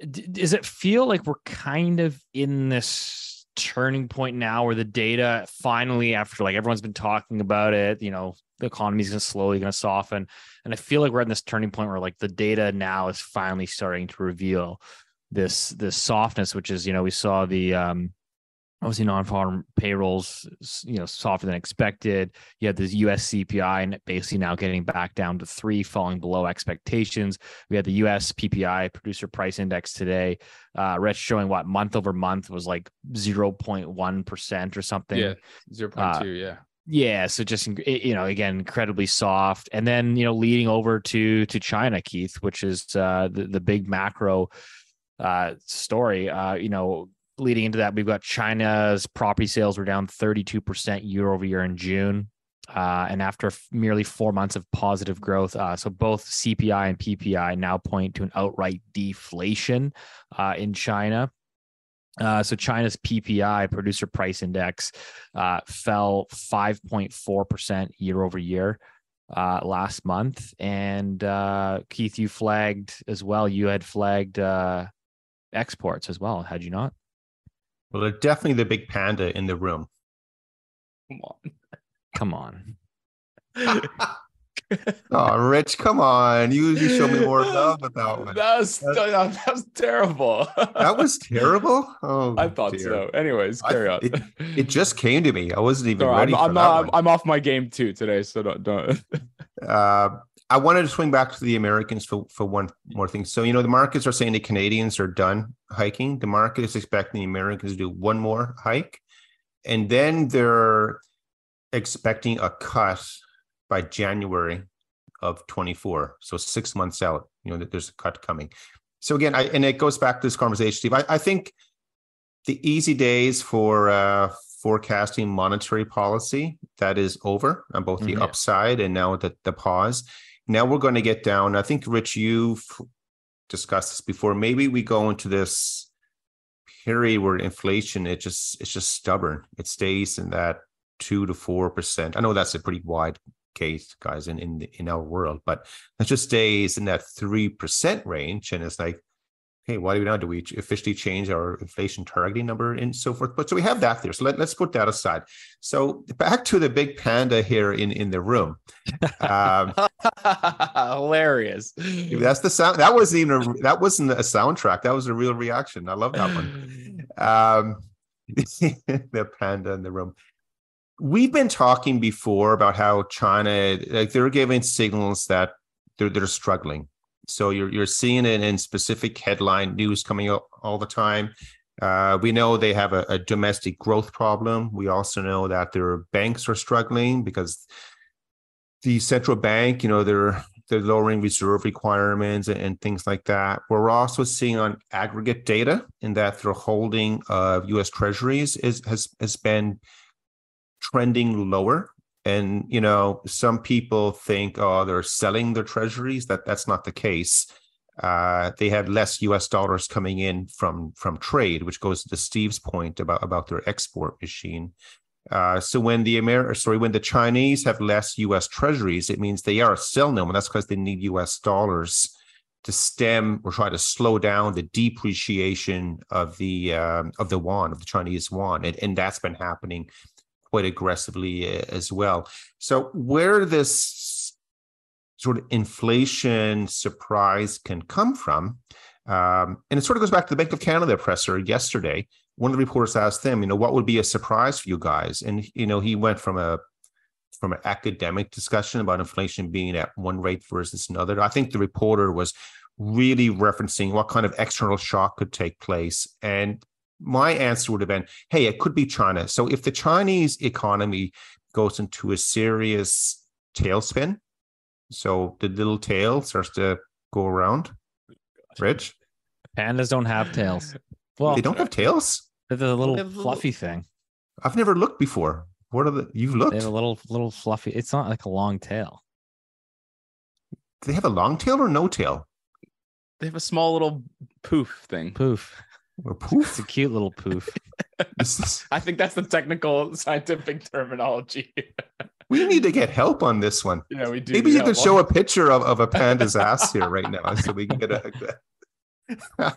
d- does it feel like we're kind of in this turning point now where the data finally after like everyone's been talking about it you know the economy's gonna slowly gonna soften. And i feel like we're at this turning point where like the data now is finally starting to reveal this this softness which is you know we saw the um obviously non-farm payrolls you know softer than expected you had this us cpi and basically now getting back down to three falling below expectations we had the us ppi producer price index today uh rich showing what month over month was like 0.1% or something Yeah. 0.2. yeah. yeah so just you know again incredibly soft and then you know leading over to to china keith which is uh the, the big macro uh story uh you know leading into that we've got china's property sales were down 32% year over year in june Uh, and after f- merely four months of positive growth, uh, so both CPI and PPI now point to an outright deflation uh, in China. Uh, so China's PPI, producer price index, uh, fell 5.4% year over year uh, last month. And Keith, you flagged as well. You had flagged exports as well, had you not? Well, they're definitely the big panda in the room. Come on. Come on. Oh, Rich, come on. You usually show me more love with that one. That was, that was terrible. That was terrible. Oh, I thought dear. so. Anyways, I- carry on. It, it just came to me. I wasn't even Sorry, ready I'm, for I'm that not. one. I'm off my game too today, so don't. don't. Uh, I wanted to swing back to the Americans for, for one more thing. So, you know, the markets are saying the Canadians are done hiking. The market is expecting the Americans to do one more hike. And then they're expecting a cut by January of 24. So six months out, you know, that there's a cut coming. So again, I, and it goes back to this conversation, Steve. I, I think the easy days for uh, forecasting monetary policy that is over on both the Mhm. upside and now the, the pause. Now we're going to get down. I think Rich, you've discussed this before. Maybe we go into this period where inflation it just it's just stubborn. It stays in that two to four percent. I know that's a pretty wide case, guys, in in in our world, but it just stays in that three percent range, and it's like hey, why do we now do we officially change our inflation targeting number and so forth? But so we have that there. So let, let's put that aside. So back to the big panda here in, in the room. Um, Hilarious. that's the sound. That wasn't even a, that wasn't a soundtrack. That was a real reaction. I love that one. Um, the panda in the room. We've been talking before about how China, like they're giving signals that they're they're struggling. So you're you're seeing it in specific headline news coming up all the time. Uh, we know they have a, a domestic growth problem. We also know that their banks are struggling because the central bank, you know, they're they're lowering reserve requirements and, and things like that. We're also seeing on aggregate data in that their holding of U.S. Treasuries is has has been trending lower. And you know, some people think, oh, they're selling their treasuries. That that's not the case. Uh, they have less U.S. dollars coming in from from trade, which goes to Steve's point about about their export machine. Uh, so when the Amer- sorry, when the Chinese have less U.S. treasuries, it means they are selling them, and that's because they need U.S. dollars to stem or try to slow down the depreciation of the um, of the yuan of the Chinese yuan, and, and that's been happening quite aggressively uh, as well. So where this sort of inflation surprise can come from, um, and it sort of goes back to the Bank of Canada presser yesterday. One of the reporters asked them, you know, what would be a surprise for you guys? And you know, he went from a from an academic discussion about inflation being at one rate versus another. I think the reporter was really referencing what kind of external shock could take place. And my answer would have been, hey, it could be China. So if the Chinese economy goes into a serious tailspin, so the little tail starts to go around, Rich, Pandas don't have tails. Well, they don't have tails. they're the little They have little- fluffy thing. I've never looked before. What are the? You've They looked. have a little little fluffy. It's not like a long tail. Do they have a long tail or no tail They have a small little poof thing. Poof. Or It's a cute little poof. This is- I think that's the technical scientific terminology. we need to get help on this one. yeah, we do. Maybe you could show a picture of, of a panda's ass here right now so we can get a.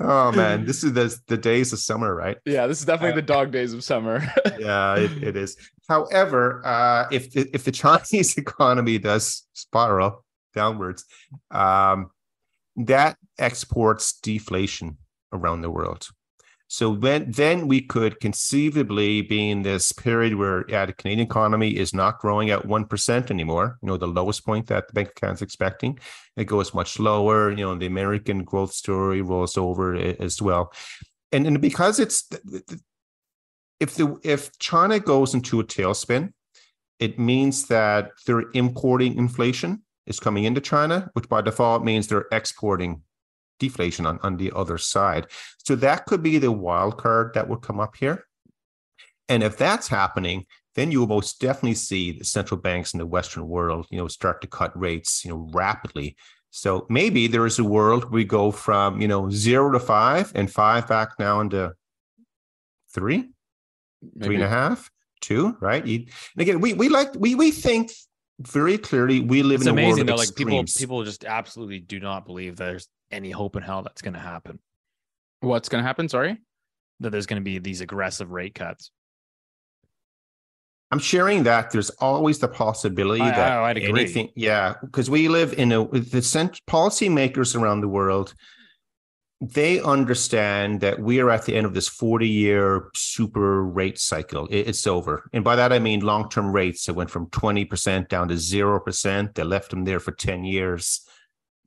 oh man, this is the the days of summer, right? Yeah, this is definitely the dog days of summer. Yeah, it, it is. However, uh, if the, if the Chinese economy does spiral downwards, um, that exports deflation around the world. So then, then we could conceivably be in this period where yeah, the Canadian economy is not growing at one percent anymore. You know, the lowest point that the Bank of Canada is expecting. It goes much lower. You know, the American growth story rolls over as well, and and because it's if the if China goes into a tailspin, it means that they're importing inflation is coming into China, which by default means they're exporting deflation on, on the other side. So that could be the wild card that would come up here. And if that's happening, then you will most definitely see the central banks in the Western world, you know, start to cut rates, you know, rapidly. So maybe there is a world we go from, you know, zero to five and five back now into three, three and a half, two, right? And again, we we like we we think very clearly we live It's in a amazing world though. of Like people, people just absolutely do not believe there's any hope in hell that's going to happen. What's going to happen? Sorry. That there's going to be these aggressive rate cuts. I'm sharing that there's always the possibility I- that I- I'd agree. anything, yeah, because we live in a with the cent- policymakers around the world. They understand that we are at the end of this 40 year super rate cycle. It's over. And by that, I mean long term rates that went from 20% down to 0%. They left them there for 10 years.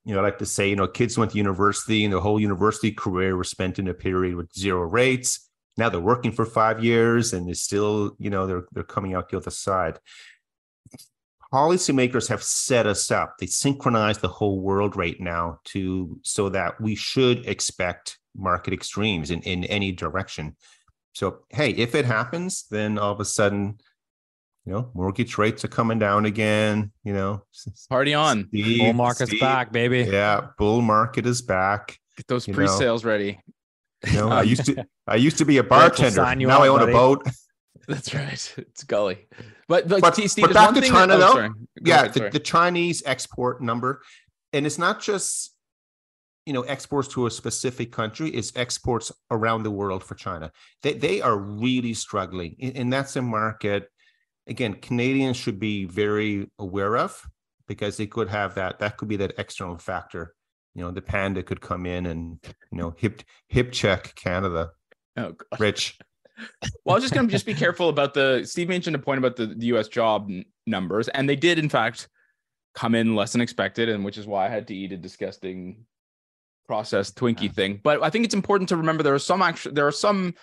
You know, I like to say, you know, kids went to university and their whole university career was spent in a period with zero rates now they're working for five years and they're still, you know, they're they're coming out the other side. Policymakers have set us up. They synchronize the whole world right now to so that we should expect market extremes in, in any direction. So hey, if it happens, then all of a sudden, you know, mortgage rates are coming down again. You know, Party on. Steve- Bull market's Steve- back, baby. Yeah, bull market is back. Get those pre-sales ready. You know, I used to I used to be a bartender. sign you Now I own buddy. a boat. That's right. It's gully. But but, But- Steve, but back to China, that, oh, though. Yeah ahead, the, the chinese export number and it's not just you know exports to a specific country it's exports around the world for china they, they are really struggling and, and that's a market again canadians should be very aware of because they could have that that could be that external factor you know the panda could come in and you know hip hip check canada Oh, God. rich Well, I was just going to just be careful about the. Steve mentioned a point about the, the U.S. job n- numbers, and they did in fact come in less than expected, and which is why I had to eat a disgusting processed Twinkie thing. But I think it's important to remember there are some actually there are some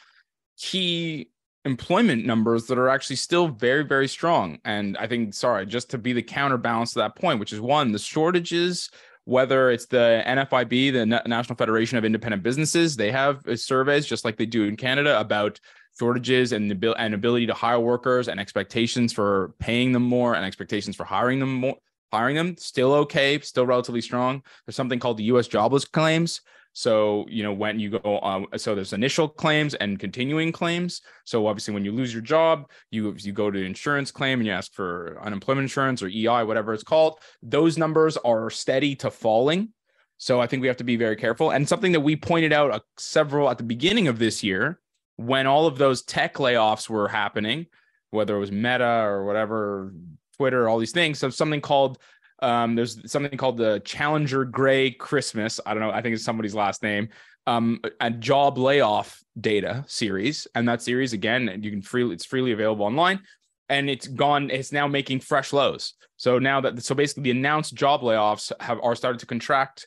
key employment numbers that are actually still very very strong, and I think sorry just to be the counterbalance to that point, which is one the shortages. Whether it's the NFIB, the National Federation of Independent Businesses, they have uh, surveys just like they do in Canada about shortages and the and ability to hire workers and expectations for paying them more and expectations for hiring them more hiring them still okay still relatively strong. There's something called the US jobless claims. So you know when you go um, so there's initial claims and continuing claims. So obviously when you lose your job you you go to insurance claim and you ask for unemployment insurance or EI whatever it's called those numbers are steady to falling. So I think we have to be very careful. And something that we pointed out uh, several at the beginning of this year when all of those tech layoffs were happening, whether it was Meta or whatever, Twitter, all these things. So something called um, there's something called the Challenger Gray Christmas. I don't know. I think it's somebody's last name. Um, a job layoff data series, and that series again, you can freely it's freely available online, and it's gone. It's now making fresh lows. So now that so basically the announced job layoffs have are started to contract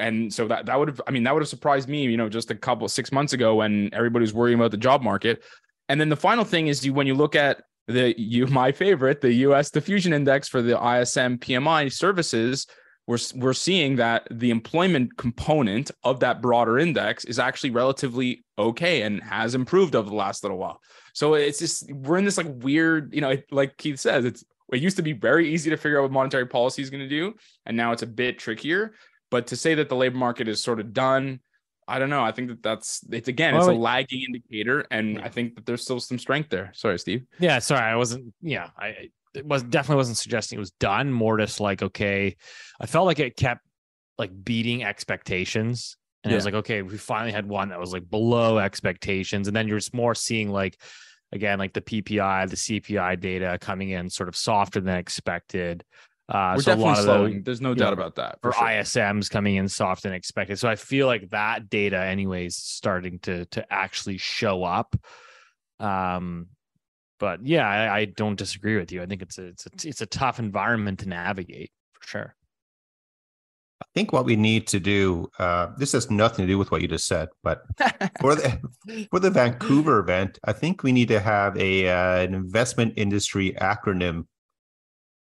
and so that that would have i mean that would have surprised me you know just a couple six months ago when everybody was worrying about the job market. And then the final thing is you when you look at the you my favorite the us diffusion index for the ism pmi services we're, we're seeing that the employment component of that broader index is actually relatively okay and has improved over the last little while. So it's just we're in this like weird you know like keith says it's it used to be very easy to figure out what monetary policy is going to do and now it's a bit trickier but to say that the labor market is sort of done, I don't know. I think that that's it's again, it's Well, a lagging indicator, and I think that there's still some strength there. Sorry, Steve. Yeah, sorry, I wasn't. Yeah, I it was definitely wasn't suggesting it was done. More just like okay, I felt like it kept like beating expectations, and it was like okay, we finally had one that was like below expectations, and then you're just more seeing like again like the PPI, the CPI data coming in sort of softer than expected. Uh, We're so a definitely lot of slowing. the There's no doubt know, about that. or For sure. ISMs coming in soft and expected. So I feel like that data, anyways, starting to to actually show up. Um, but yeah, I, I don't disagree with you. I think it's a it's a it's a tough environment to navigate for sure. I think what we need to do, uh, this has nothing to do with what you just said, but for the for the Vancouver event, I think we need to have a uh, an investment industry acronym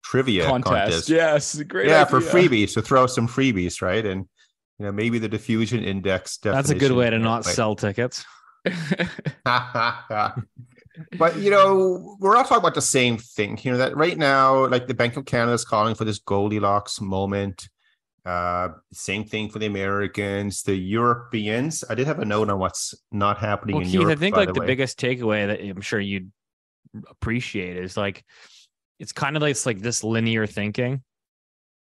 trivia contest. contest. Yes, great. yeah, for freebies to throw some freebies, right? And you know maybe the diffusion index. That's a good way to not right? sell tickets. but you know, we're all talking about the same thing here. That right now, like the Bank of Canada is calling for this Goldilocks moment. Uh, same thing for the Americans, the Europeans. I did have a note on what's not happening Well, in Keith, Europe. I think by like the, way. biggest takeaway that I'm sure you'd appreciate is like it's kind of like it's like this linear thinking,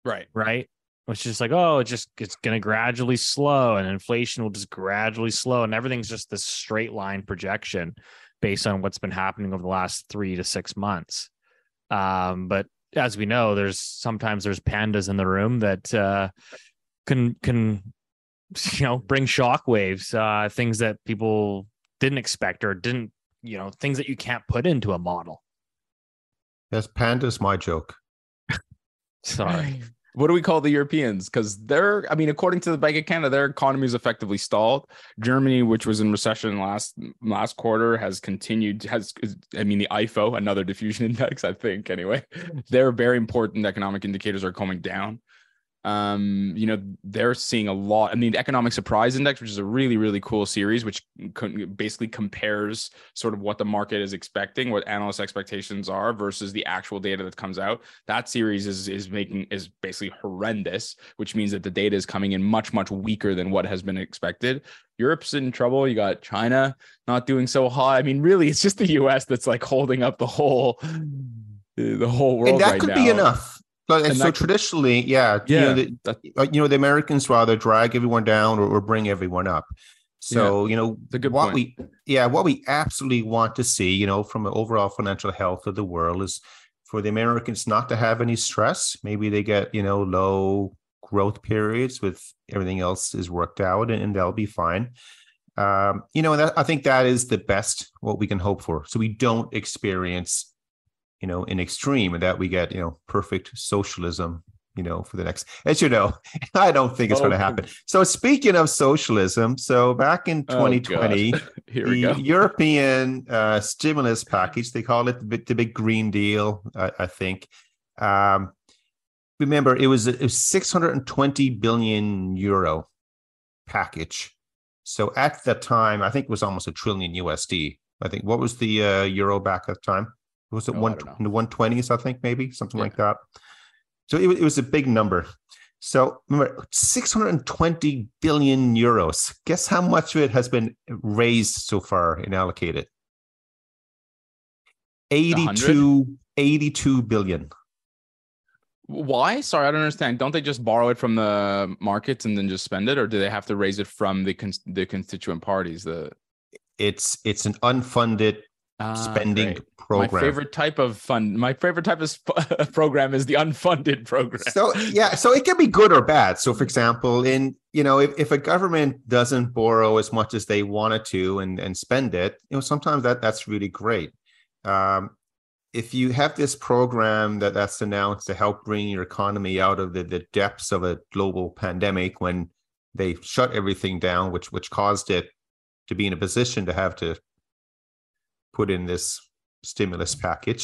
Right. right? It's just like, oh, it's just it's gonna gradually slow and inflation will just gradually slow and everything's just this straight line projection based on what's been happening over the last three to six months. Um, but as we know, there's sometimes there's pandas in the room that uh can can you know bring shockwaves, uh things that people didn't expect or didn't, you know, things that you can't put into a model. Yes, panda's my joke. Sorry. What do we call the Europeans? Because they're, I mean, according to the Bank of Canada, their economy is effectively stalled. Germany, which was in recession last last quarter, has continued. Has I mean, the IFO, another diffusion index, I think. Anyway, their very important economic indicators are coming down. Um, you know, they're seeing a lot. I mean, the economic surprise index, which is a really, really cool series, which basically compares sort of what the market is expecting, what analyst expectations are versus the actual data that comes out. That series is is making is basically horrendous, which means that the data is coming in much, much weaker than what has been expected. Europe's in trouble. You got China not doing so hot. I mean, really, it's just the US that's like holding up the whole the whole world. and that right could now. be enough. But and And so that traditionally, yeah, Yeah, you know, the, that- you know, the Americans rather drag everyone down or, or bring everyone up. So you know It's a good what point. we, yeah, what we absolutely want to see, you know, from the overall financial health of the world is for the Americans not to have any stress. Maybe they get you know low growth periods with everything else is worked out, and, and they'll be fine. Um, you know, and that, I think that is the best what we can hope for. So we don't experience you know, in extreme and that we get, you know, perfect socialism, you know, for the next, as you know, I don't think it's going to Oh, happen. So speaking of socialism, so back in Oh, 2020, Here we the go. European uh, stimulus package, they call it the, big- the big Green Deal, I, I think. Um, remember, it was a, a 620 billion euro package. So at the time, I think it was almost a trillion USD. I think what was the uh, euro back at the time? Was it Oh, one in the one twenties? I think maybe something Yeah. like that. So it, it was a big number. So remember, 620 billion euros. Guess how much of it has been raised so far and allocated? 82, 82 billion. Why? Sorry, I don't understand. Don't they just borrow it from the markets and then just spend it, or do they have to raise it from the cons- the constituent parties? The It's it's an unfunded Ah, spending great. program. My favorite type of fund. My favorite type of sp- program is the unfunded program. so yeah so it can be good or bad so for example in you know if, if a government doesn't borrow as much as they wanted to and and spend it you know sometimes that that's really great um if you have this program that that's announced to help bring your economy out of the, the depths of a global pandemic when they shut everything down which which caused it to be in a position to have to put in this stimulus package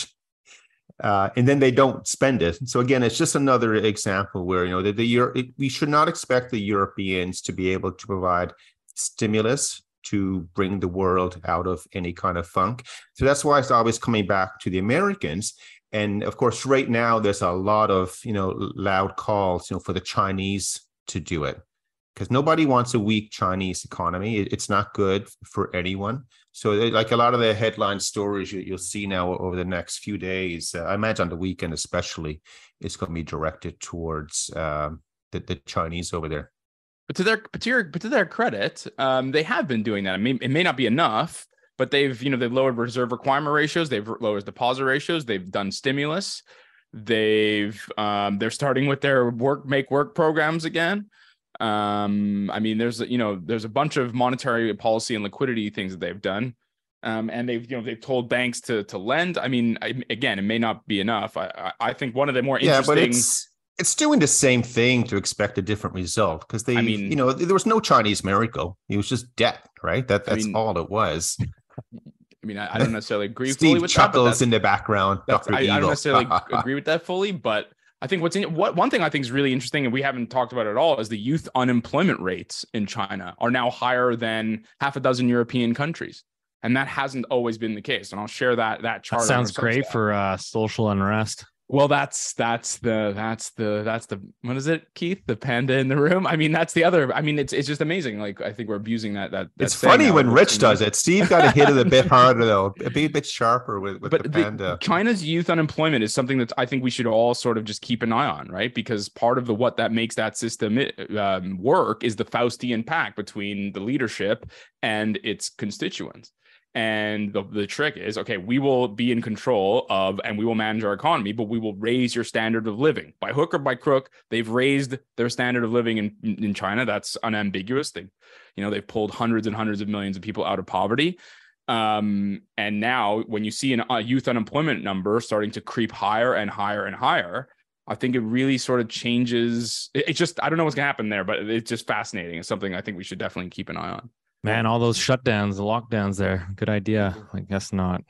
uh, and then they don't spend it. So again, it's just another example where you know the, the Euro- it- we should not expect the Europeans to be able to provide stimulus to bring the world out of any kind of funk. So that's why it's always coming back to the Americans. And of course, right now there's a lot of you know loud calls you know for the Chinese to do it because nobody wants a weak Chinese economy. It- it's not good for anyone. So, like a lot of the headline stories you, you'll see now over the next few days, uh, I imagine on the weekend especially, is going to be directed towards um, the, the Chinese over there. But to their but to, your, but to their credit, um, they have been doing that. I mean, it may not be enough, but they've you know they've lowered reserve requirement ratios, they've lowered deposit ratios, they've done stimulus, they've um, they're starting with their work make work programs again. Um, I mean, there's you know there's a bunch of monetary policy and liquidity things that they've done. Um, and they've you know they've told banks to to lend. I mean, I, again, it may not be enough. I I, I think one of the more interesting. Yeah, but it's it's doing the same thing to expect a different result because they, I mean- you know, there was no Chinese miracle. It was just debt, right? That I that's mean, all it was. I mean, I, I don't necessarily agree fully Steve with that. but chuckles that's- in the background. Dr. I, I don't necessarily agree with that fully, but I think what's in what one thing I think is really interesting, and we haven't talked about it at all, is the youth unemployment rates in China are now higher than half a dozen European countries. and that hasn't always been the case. And I'll share that that chart. That sounds great for uh, social unrest. Well, that's that's the that's the that's the what is it, Keith? The panda in the room. I mean, that's the other. I mean, it's it's just amazing. Like I think we're abusing that. That, that It's funny when Rich does it. Steve got to hit it a bit harder though, be a bit, sharper with, with but the the- panda. China's youth unemployment is something that I think we should all sort of just keep an eye on, right? Because part of the what that makes that system um, work is the Faustian pact between the leadership and its constituents. And the, the trick is, okay, we will be in control of and we will manage our economy, but we will raise your standard of living by hook or by crook. They've raised their standard of living in, in China. That's unambiguous. They, you know, they've pulled hundreds and hundreds of millions of people out of poverty. Um, and now when you see an, a youth unemployment number starting to creep higher and higher and higher, I think it really sort of changes. It, just, I don't know what's gonna happen there, but it's just fascinating. It's something I think we should definitely keep an eye on. Man, all those shutdowns, the lockdowns there. Good idea. I guess not.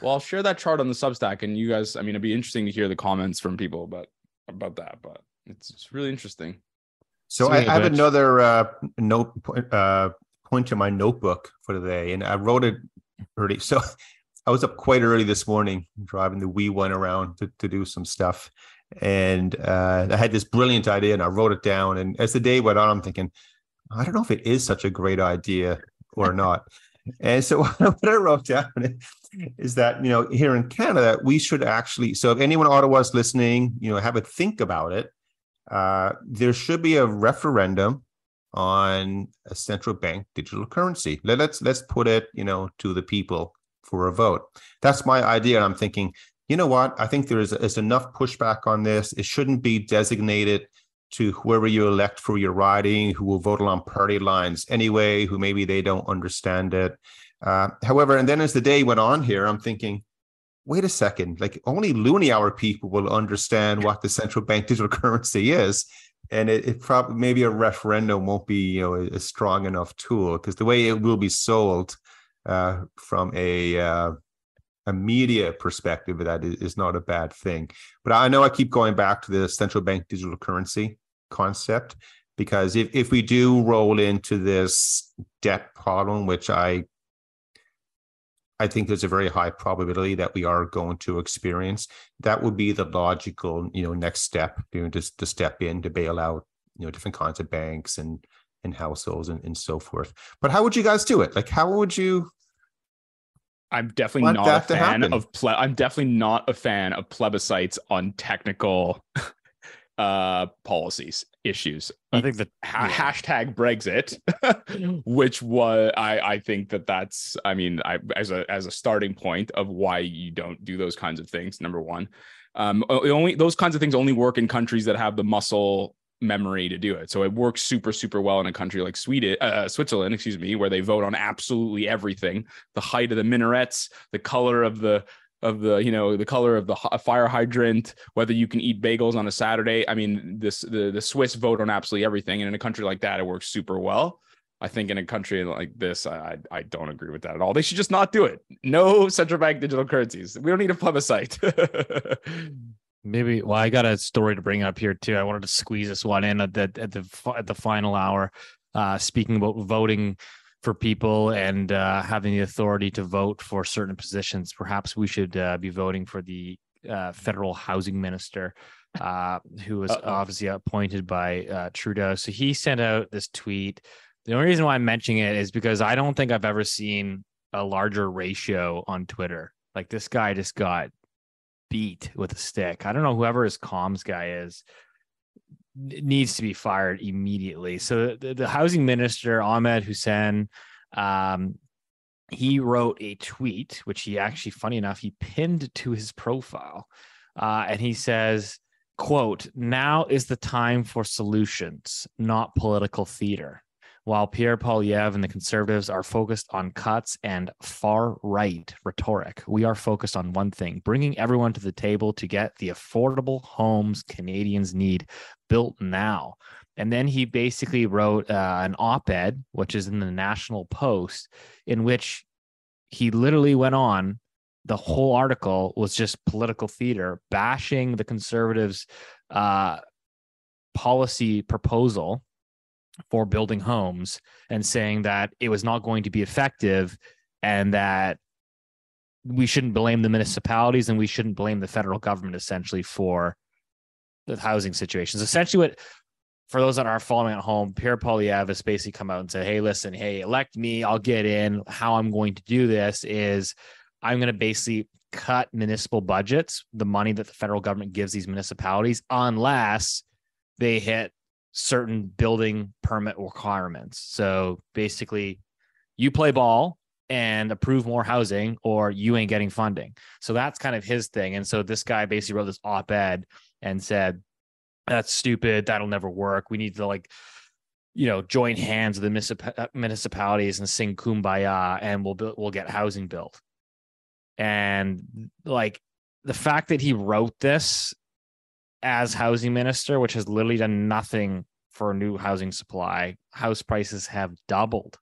Well, I'll share that chart on the Substack, and you guys. I mean, it'd be interesting to hear the comments from people about about that. But it's, it's really interesting. So I, I have another uh, note uh, point to my notebook for today, and I wrote it early. So I was up quite early this morning, driving the wee one around to, to do some stuff, and uh, I had this brilliant idea, and I wrote it down. And as the day went on, I'm thinking, I don't know if it is such a great idea or not. And so what I wrote down is that you know here in Canada we should actually. So if anyone in Ottawa is listening, you know, have a think about it uh, there should be a referendum on a central bank digital currency. Let, us let's put it, you know, to the people for a vote. That's my idea. And I'm thinking, you know what? I think there is, is enough pushback on this. It shouldn't be designated to whoever you elect for your riding, who will vote along party lines anyway, who maybe they don't understand it. Uh, however, and then as the day went on here, I'm thinking, wait a second, like only Loonie Hour people will understand what the central bank digital currency is. And it, it probably maybe a referendum won't be you know a, a strong enough tool because the way it will be sold uh, from a uh, a media perspective that is, is not a bad thing. But I know I keep going back to the central bank digital currency concept because if, if we do roll into this debt problem, which I I think there's a very high probability that we are going to experience. That would be the logical, you know, next step, you know, just to step in to bail out, you know, different kinds of banks and and households and, and so forth. But how would you guys do it? Like, how would you? I'm definitely Want not a fan of ple- I'm definitely not a fan of plebiscites on technical uh policies issues. I think that Ha- yeah. hashtag Brexit, which was I I think that that's I mean I as a as a starting point of why you don't do those kinds of things. Number one, um, only those kinds of things only work in countries that have the muscle memory to do it. So it works super super well in a country like Sweden, uh, Switzerland, excuse me, where they vote on absolutely everything: the height of the minarets, the color of the of the you know the color of the fire hydrant whether you can eat bagels on a saturday i mean this the, the swiss vote on absolutely everything and in a country like that it works super well i think in a country like this i i don't agree with that at all they should just not do it no central bank digital currencies we don't need a plebiscite Maybe. Well, I got a story to bring up here too. I wanted to squeeze this one in at the at the at the final hour. Uh, speaking about voting for people and uh, having the authority to vote for certain positions, perhaps we should uh, be voting for the uh, federal housing minister, uh, who was Uh-oh. obviously appointed by uh, Trudeau. So he sent out this tweet. The only reason why I'm mentioning it is because I don't think I've ever seen a larger ratio on Twitter. Like this guy just got beat with a stick. I don't know whoever his comms guy is needs to be fired immediately. So the, the housing minister Ahmed Hussen, um, he wrote a tweet, which he actually, funny enough, he pinned to his profile, uh, and he says, "quote Now is the time for solutions, not political theater." While Pierre Poilievre and the conservatives are focused on cuts and far right rhetoric, we are focused on one thing bringing everyone to the table to get the affordable homes Canadians need built now. And then he basically wrote uh, an op ed, which is in the National Post, in which he literally went on. The whole article was just political theater, bashing the conservatives' uh, policy proposal for building homes and saying that it was not going to be effective and that we shouldn't blame the municipalities and we shouldn't blame the federal government essentially for the housing situations. Essentially, what for those that are following at home, Pierre Poilievre has basically come out and said, "Hey, listen, hey, elect me, I'll get in. How I'm going to do this is I'm going to basically cut municipal budgets, the money that the federal government gives these municipalities, unless they hit certain building permit requirements. So basically, you play ball and approve more housing, or you ain't getting funding. So that's kind of his thing. And so this guy basically wrote this op ed and said, That's stupid. That'll never work. We need to like, you know, join hands with the uh, municipalities and sing kumbaya and we'll we'll get housing built. And like the fact that he wrote this as housing minister, which has literally done nothing for new housing supply, house prices have doubled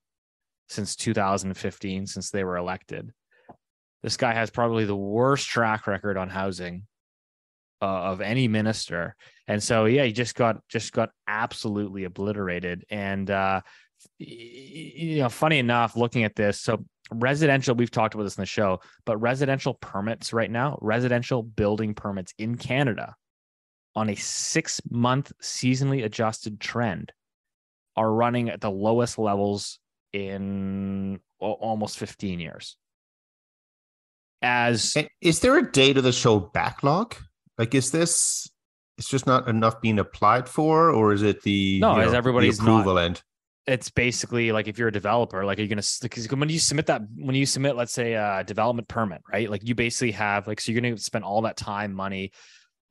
since 2015, since they were elected. This guy has probably the worst track record on housing uh, of any minister, and so yeah, he just got just got absolutely obliterated. And uh, you know, funny enough, looking at this, so residential, we've talked about this in the show, but residential permits right now, residential building permits in Canada on a six month seasonally adjusted trend are running at the lowest levels in almost 15 years. As And is there a date of the show backlog? Like, is this it's just not enough being applied for, or is it the No, you know, everybody's the not- approval end? it's basically like if you're a developer, like are you're gonna because when you submit that when you submit, let's say a development permit, right? Like you basically have like so you're gonna spend all that time, money,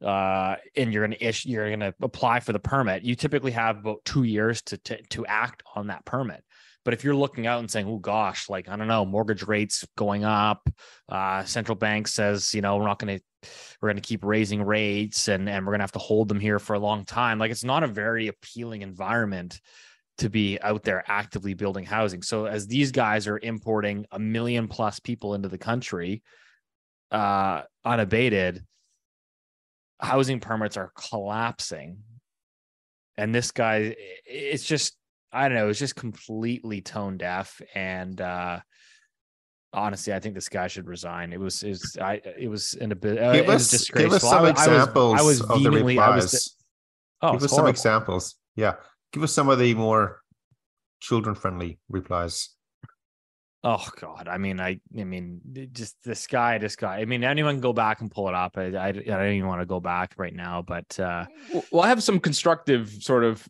uh, and you're gonna issue you're gonna apply for the permit. You typically have about two years to to to act on that permit. But if you're looking out and saying, "Oh gosh, like I don't know, mortgage rates going up, uh, central bank says, you know, we're not going to, we're going to keep raising rates, and and we're going to have to hold them here for a long time." Like it's not a very appealing environment to be out there actively building housing. So as these guys are importing a million plus people into the country, uh, unabated, housing permits are collapsing, and this guy, it's just I don't know, it's just completely tone deaf and uh honestly I think this guy should resign. It was is I it was in a bit uh, Give it was us, give us some I, examples I was, I was of the I was replies. oh give us some examples. Yeah, give us some of the more children-friendly replies. Oh God! I mean, I, I mean, just this guy, this guy. I mean, anyone can go back and pull it up. I, I, I don't even want to go back right now, but uh, Well, I have some constructive sort of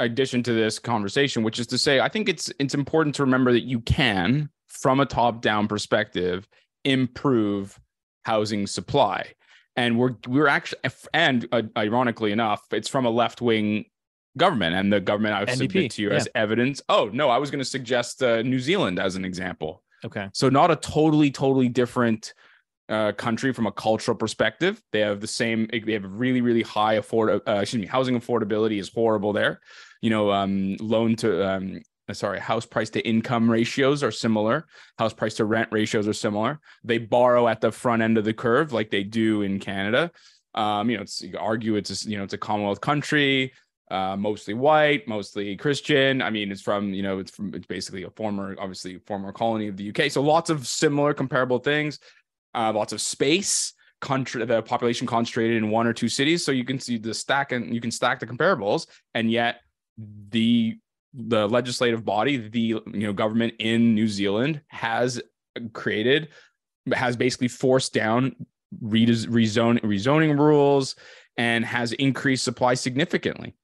addition to this conversation, which is to say, I think it's it's important to remember that you can, from a top-down perspective, improve housing supply. And we're we're actually, and uh, ironically enough, it's from a left-wing government, and the government I've NDP, submitted to you as evidence. Oh no, I was going to suggest uh, New Zealand as an example. okay, So not a totally, totally different uh, country from a cultural perspective. They have the same. They have really, really high afford. Uh, excuse me, housing affordability is horrible there. You know, um, loan to um, uh, sorry, house price to income ratios are similar. House price to rent ratios are similar. They borrow at the front end of the curve like they do in Canada. Um, you know, it's you argue it's a, you know it's a Commonwealth country uh, mostly white, mostly Christian. I mean, it's from you know, it's from it's basically a former, obviously former colony of the UK. So lots of similar, comparable things. Uh, lots of space. Country, the population concentrated in one or two cities, so you can see the stack and you can stack the comparables, and yet the the legislative body, the you know government in New Zealand has created, has basically forced down redes- rezone, rezoning rules and has increased supply significantly.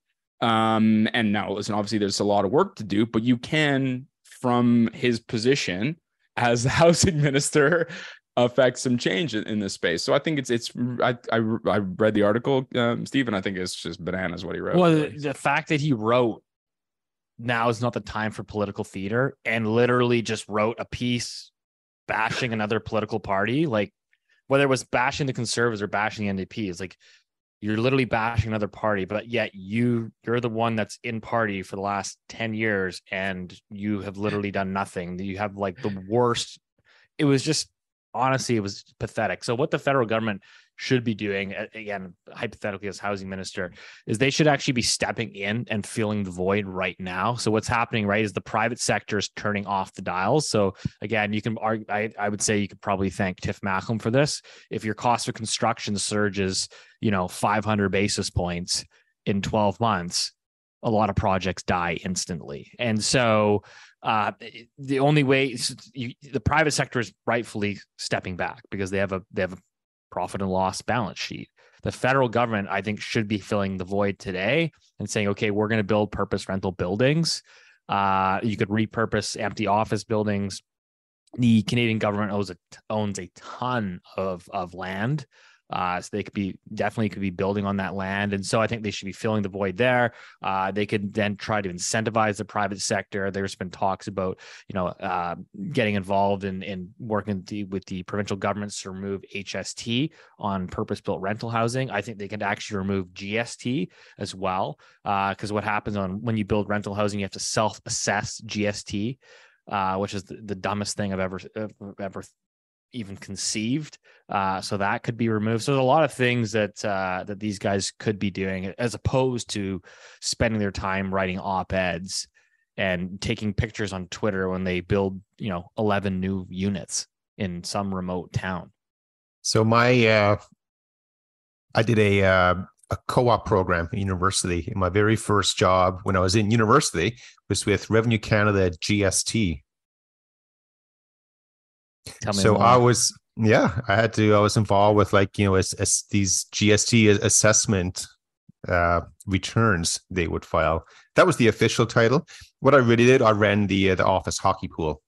Um, and now, listen, obviously, there's a lot of work to do, but you can, from his position as the housing minister, affect some change in, in this space. So I think it's it's I I, I read the article, um, Stephen. I think it's just bananas what he wrote. well, the, the fact that he wrote now is not the time for political theater, and literally just wrote a piece bashing another political party, like whether it was bashing the conservatives or bashing the NDP, is like you're literally bashing another party, but yet you you're the one that's in party for the last 10 years and you have literally done nothing. You have like the worst. It was just honestly, it was pathetic. So what the federal government should be doing again hypothetically as housing minister is they should actually be stepping in and filling the void right now. So what's happening right is the private sector is turning off the dials. So again you can argue I, I would say you could probably thank tiff macklem for this. If your cost of construction surges you know 500 basis points in 12 months a lot of projects die instantly. And so uh, the only way you, the private sector is rightfully stepping back because they have a they have a profit and loss balance sheet. The federal government, I think, should be filling the void today and saying, okay, we're going to build purpose rental buildings. Uh, you could repurpose empty office buildings. The Canadian government owns a, owns a ton of of land uh, so they could be definitely could be building on that land, and so I think they should be filling the void there. Uh, they could then try to incentivize the private sector. There's been talks about you know uh, getting involved in in working with the, with the provincial governments to remove HST on purpose built rental housing. I think they could actually remove GST as well, because uh, what happens on when you build rental housing, you have to self assess GST. Uh, which is the, the, dumbest thing I've ever ever even conceived. Uh, so that could be removed. So there's a lot of things that uh, that these guys could be doing as opposed to spending their time writing op eds and taking pictures on Twitter when they build, you know, 11 new units in some remote town. So my, uh, I did a uh, a co-op program at university. My very first job when I was in university was with Revenue Canada GST, Tell me so more. I was, yeah, I had to. I was involved with like you know, as, as these GST assessment uh, returns they would file. That was the official title. What I really did, I ran the uh, the office hockey pool.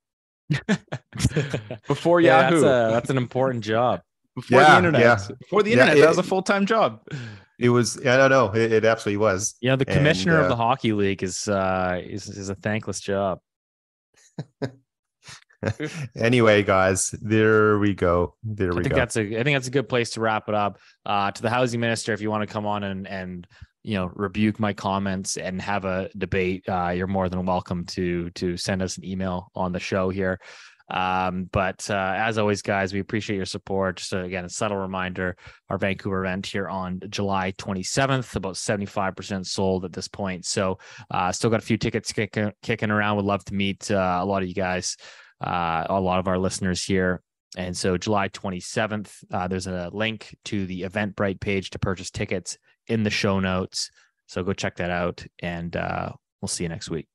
Before yeah, Yahoo, that's, a, that's an important job. before Yeah, the internet, yeah. before the Yeah, internet, it- that was a full time job. It was, I don't know, it, it absolutely was. You know, the And, commissioner uh, of the hockey league is uh is, is a thankless job. Anyway, guys, there we go. There I we think go. that's a I think that's a good place to wrap it up. Uh, to the housing minister, if you want to come on and and you know rebuke my comments and have a debate, uh, you're more than welcome to to send us an email on the show here. Um, but uh, as always, guys, we appreciate your support. Just uh, again, a subtle reminder: our Vancouver event here on July 27th, about 75% sold at this point. So, uh, still got a few tickets kicking kicking around. Would love to meet uh, a lot of you guys, uh, a lot of our listeners here. And so, July 27th, uh, there's a link to the Eventbrite page to purchase tickets in the show notes. So, go check that out, and uh, we'll see you next week.